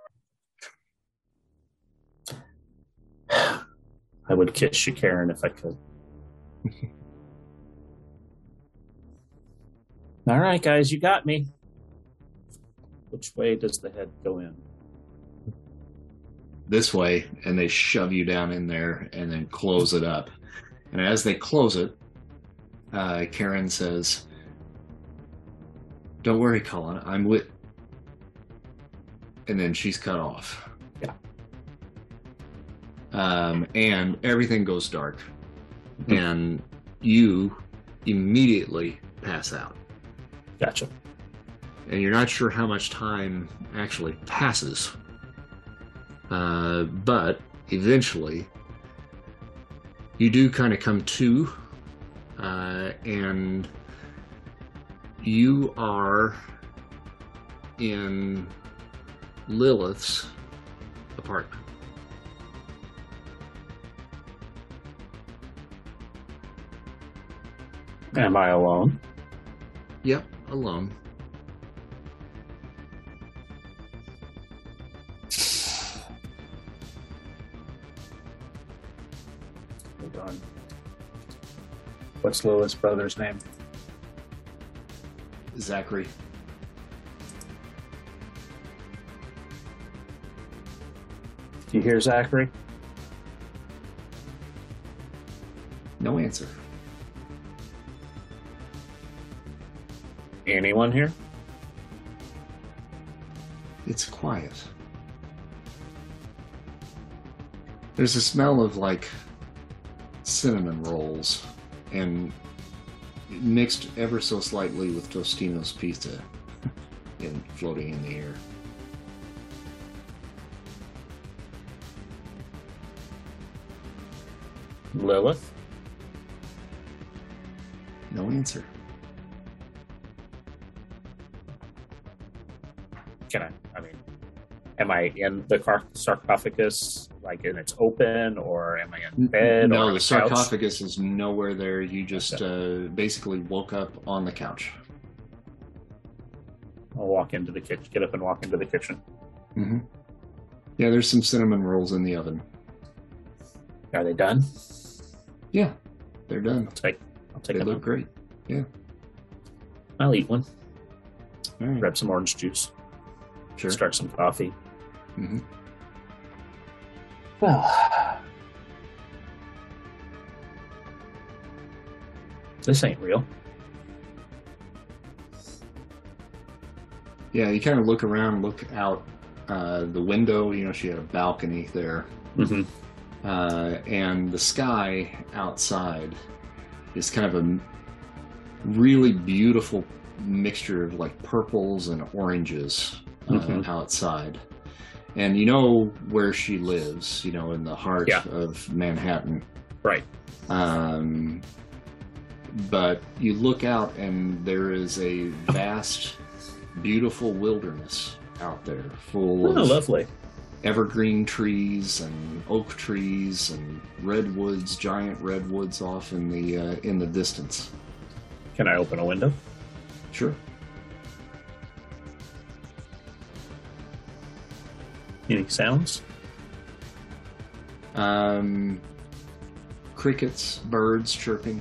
I would kiss you, Karen, if I could. All right, guys, you got me. Which way does the head go in? this way and they shove you down in there and then close it up. And as they close it, uh, Karen says, Don't worry, Colin, I'm with. And then she's cut off. Um, and everything goes dark. And you immediately pass out. Gotcha. and you're not sure how much time actually passes. Uh, but eventually, you do kind of come to, uh, and you are in Lilith's apartment. Am I alone? Yep, alone. Hold on. What's Lilith's brother's name? Zachary. Do you hear Zachary? No answer. Anyone here? It's quiet. There's a smell of like cinnamon rolls and mixed ever so slightly with Tostino's pizza and floating in the air. Lilith? No answer. I in the car- sarcophagus, like, and it's open, or am I in bed? no, on the a couch? sarcophagus is nowhere there. You just uh, basically woke up on the couch. I'll walk into the kitchen, get up and walk into the kitchen. Mm-hmm. Yeah, there's some cinnamon rolls in the oven. Are they done? Yeah, they're done. I'll take. I'll take They look. great. Yeah. I'll eat one. All right. Grab some orange juice. Sure. Start some coffee. Hmm Well, this ain't real. Yeah, you kind of look around, look out uh, the window. You know, she had a balcony there, Mm-hmm. uh, and the sky outside is kind of a really beautiful mixture of like purples and oranges uh, Mhm. outside. And you know where she lives, you know, in the heart Yeah. of Manhattan. Right. Um, but you look out, and there is a vast, beautiful wilderness out there, full Oh, of lovely. evergreen trees and oak trees and redwoods, giant redwoods off in the uh, in the distance. Can I open a window? Sure. Any sounds? Um, crickets, birds chirping.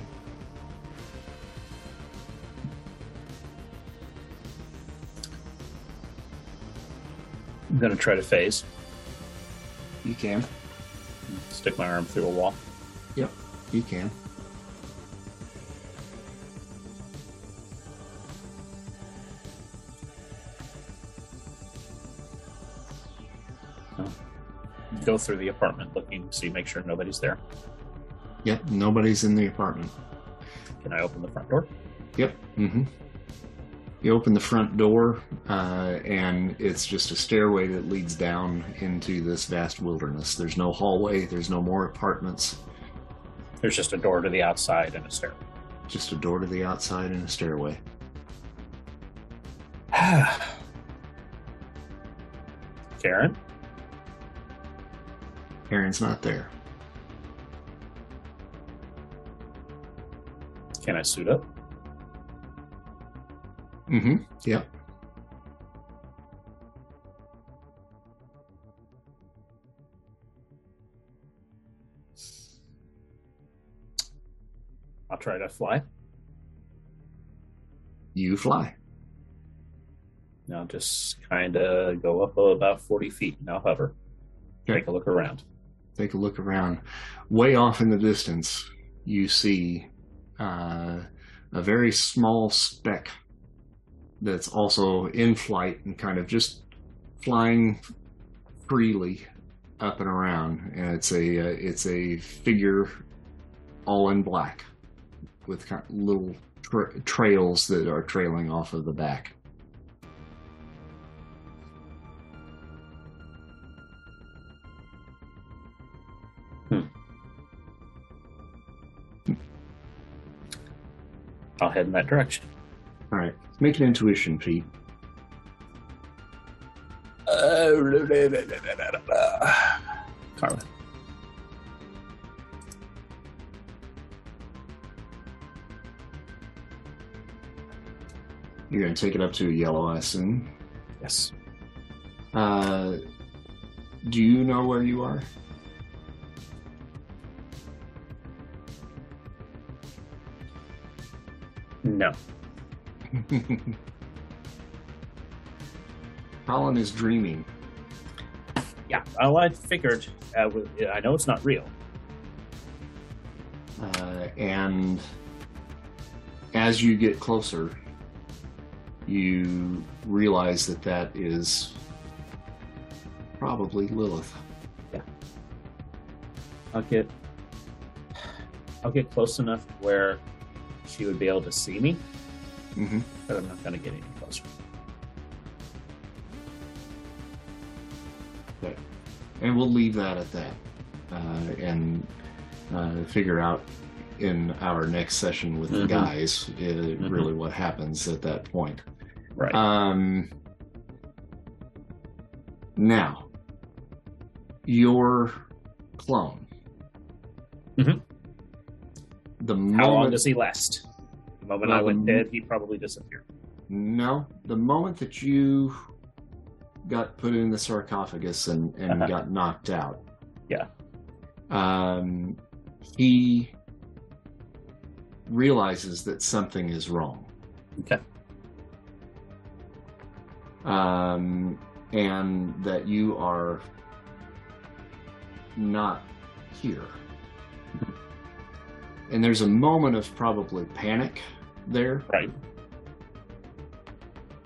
I'm gonna try to phase. You can. Stick my arm through a wall. Yep, you can. Go through the apartment, looking, to see, make sure nobody's there. Yep. Nobody's in the apartment. Can I open the front door? Yep. Mm-hmm. You open the front door, uh, and it's just a stairway that leads down into this vast wilderness. There's no hallway. There's no more apartments. There's just a door to the outside and a stair. Just a door to the outside and a stairway. Karen, Aaron's not there. can I suit up? Mm-hmm. Yep. I'll try to fly. You fly. Now just kind of go up about 40 feet. Now hover. Okay. Take a look around. Take a look around. Way off in the distance, you see uh, a very small speck that's also in flight and kind of just flying freely up and around. And it's a uh, it's a figure all in black with kind of little tra- trails that are trailing off of the back. I'll head in that direction. All right, make an intuition, Pete. Carla. You're going to take it up to a yellow, I assume. Yes. Uh, do you know where you are? No. Colin is dreaming. Yeah. Well, I figured. Uh, I know it's not real. Uh, and as you get closer, you realize that that is probably Lilith. Yeah. I'll get. I'll get close enough where she would be able to see me, Mm-hmm. but I'm not going to get any closer. Okay. And we'll leave that at that, uh, and uh, figure out in our next session with the Mhm. guys uh, really what happens at that point. Right. Um, now, your clone. The How long does he last? The moment I went dead, he probably disappeared. No, the moment that you got put in the sarcophagus and, and Uh-huh. got knocked out. Yeah. Um, he realizes that something is wrong. Okay. Um, and that you are not here. And there's a moment of probably panic there. Right.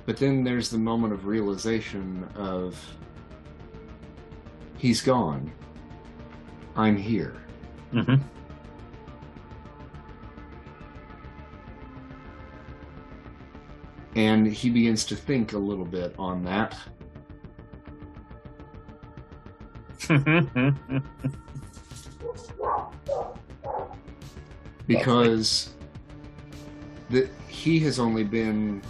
But then there's the moment of realization of he's gone. I'm here. Mm-hmm. And he begins to think a little bit on that. Because the, he has only been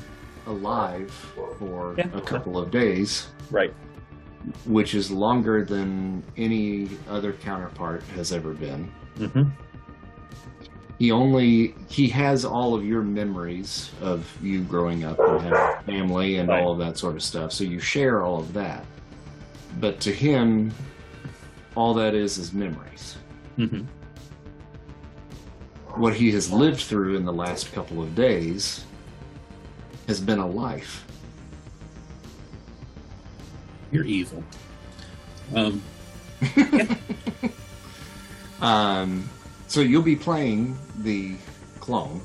alive for Yeah. a couple of days, right. which is longer than any other counterpart has ever been. Mm-hmm. he only he has all of your memories of you growing up and having family and Right. all of that sort of stuff so you share all of that but to him all that is is memories Mm-hmm. What he has lived through in the last couple of days has been a life You're evil. Um, um so you'll be playing the clone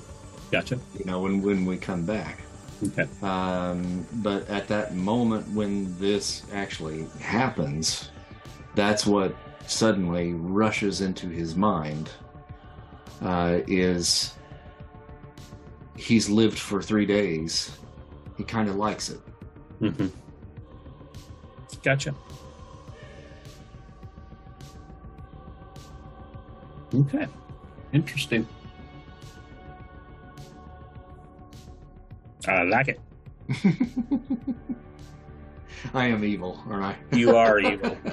gotcha. you know when when we come back Okay. Um, but at that moment when this actually happens, that's what suddenly rushes into his mind. Uh, is he's lived for three days. He kind of likes it. Mm-hmm. Gotcha. Okay. Interesting. I like it. I am evil, aren't I? You are evil.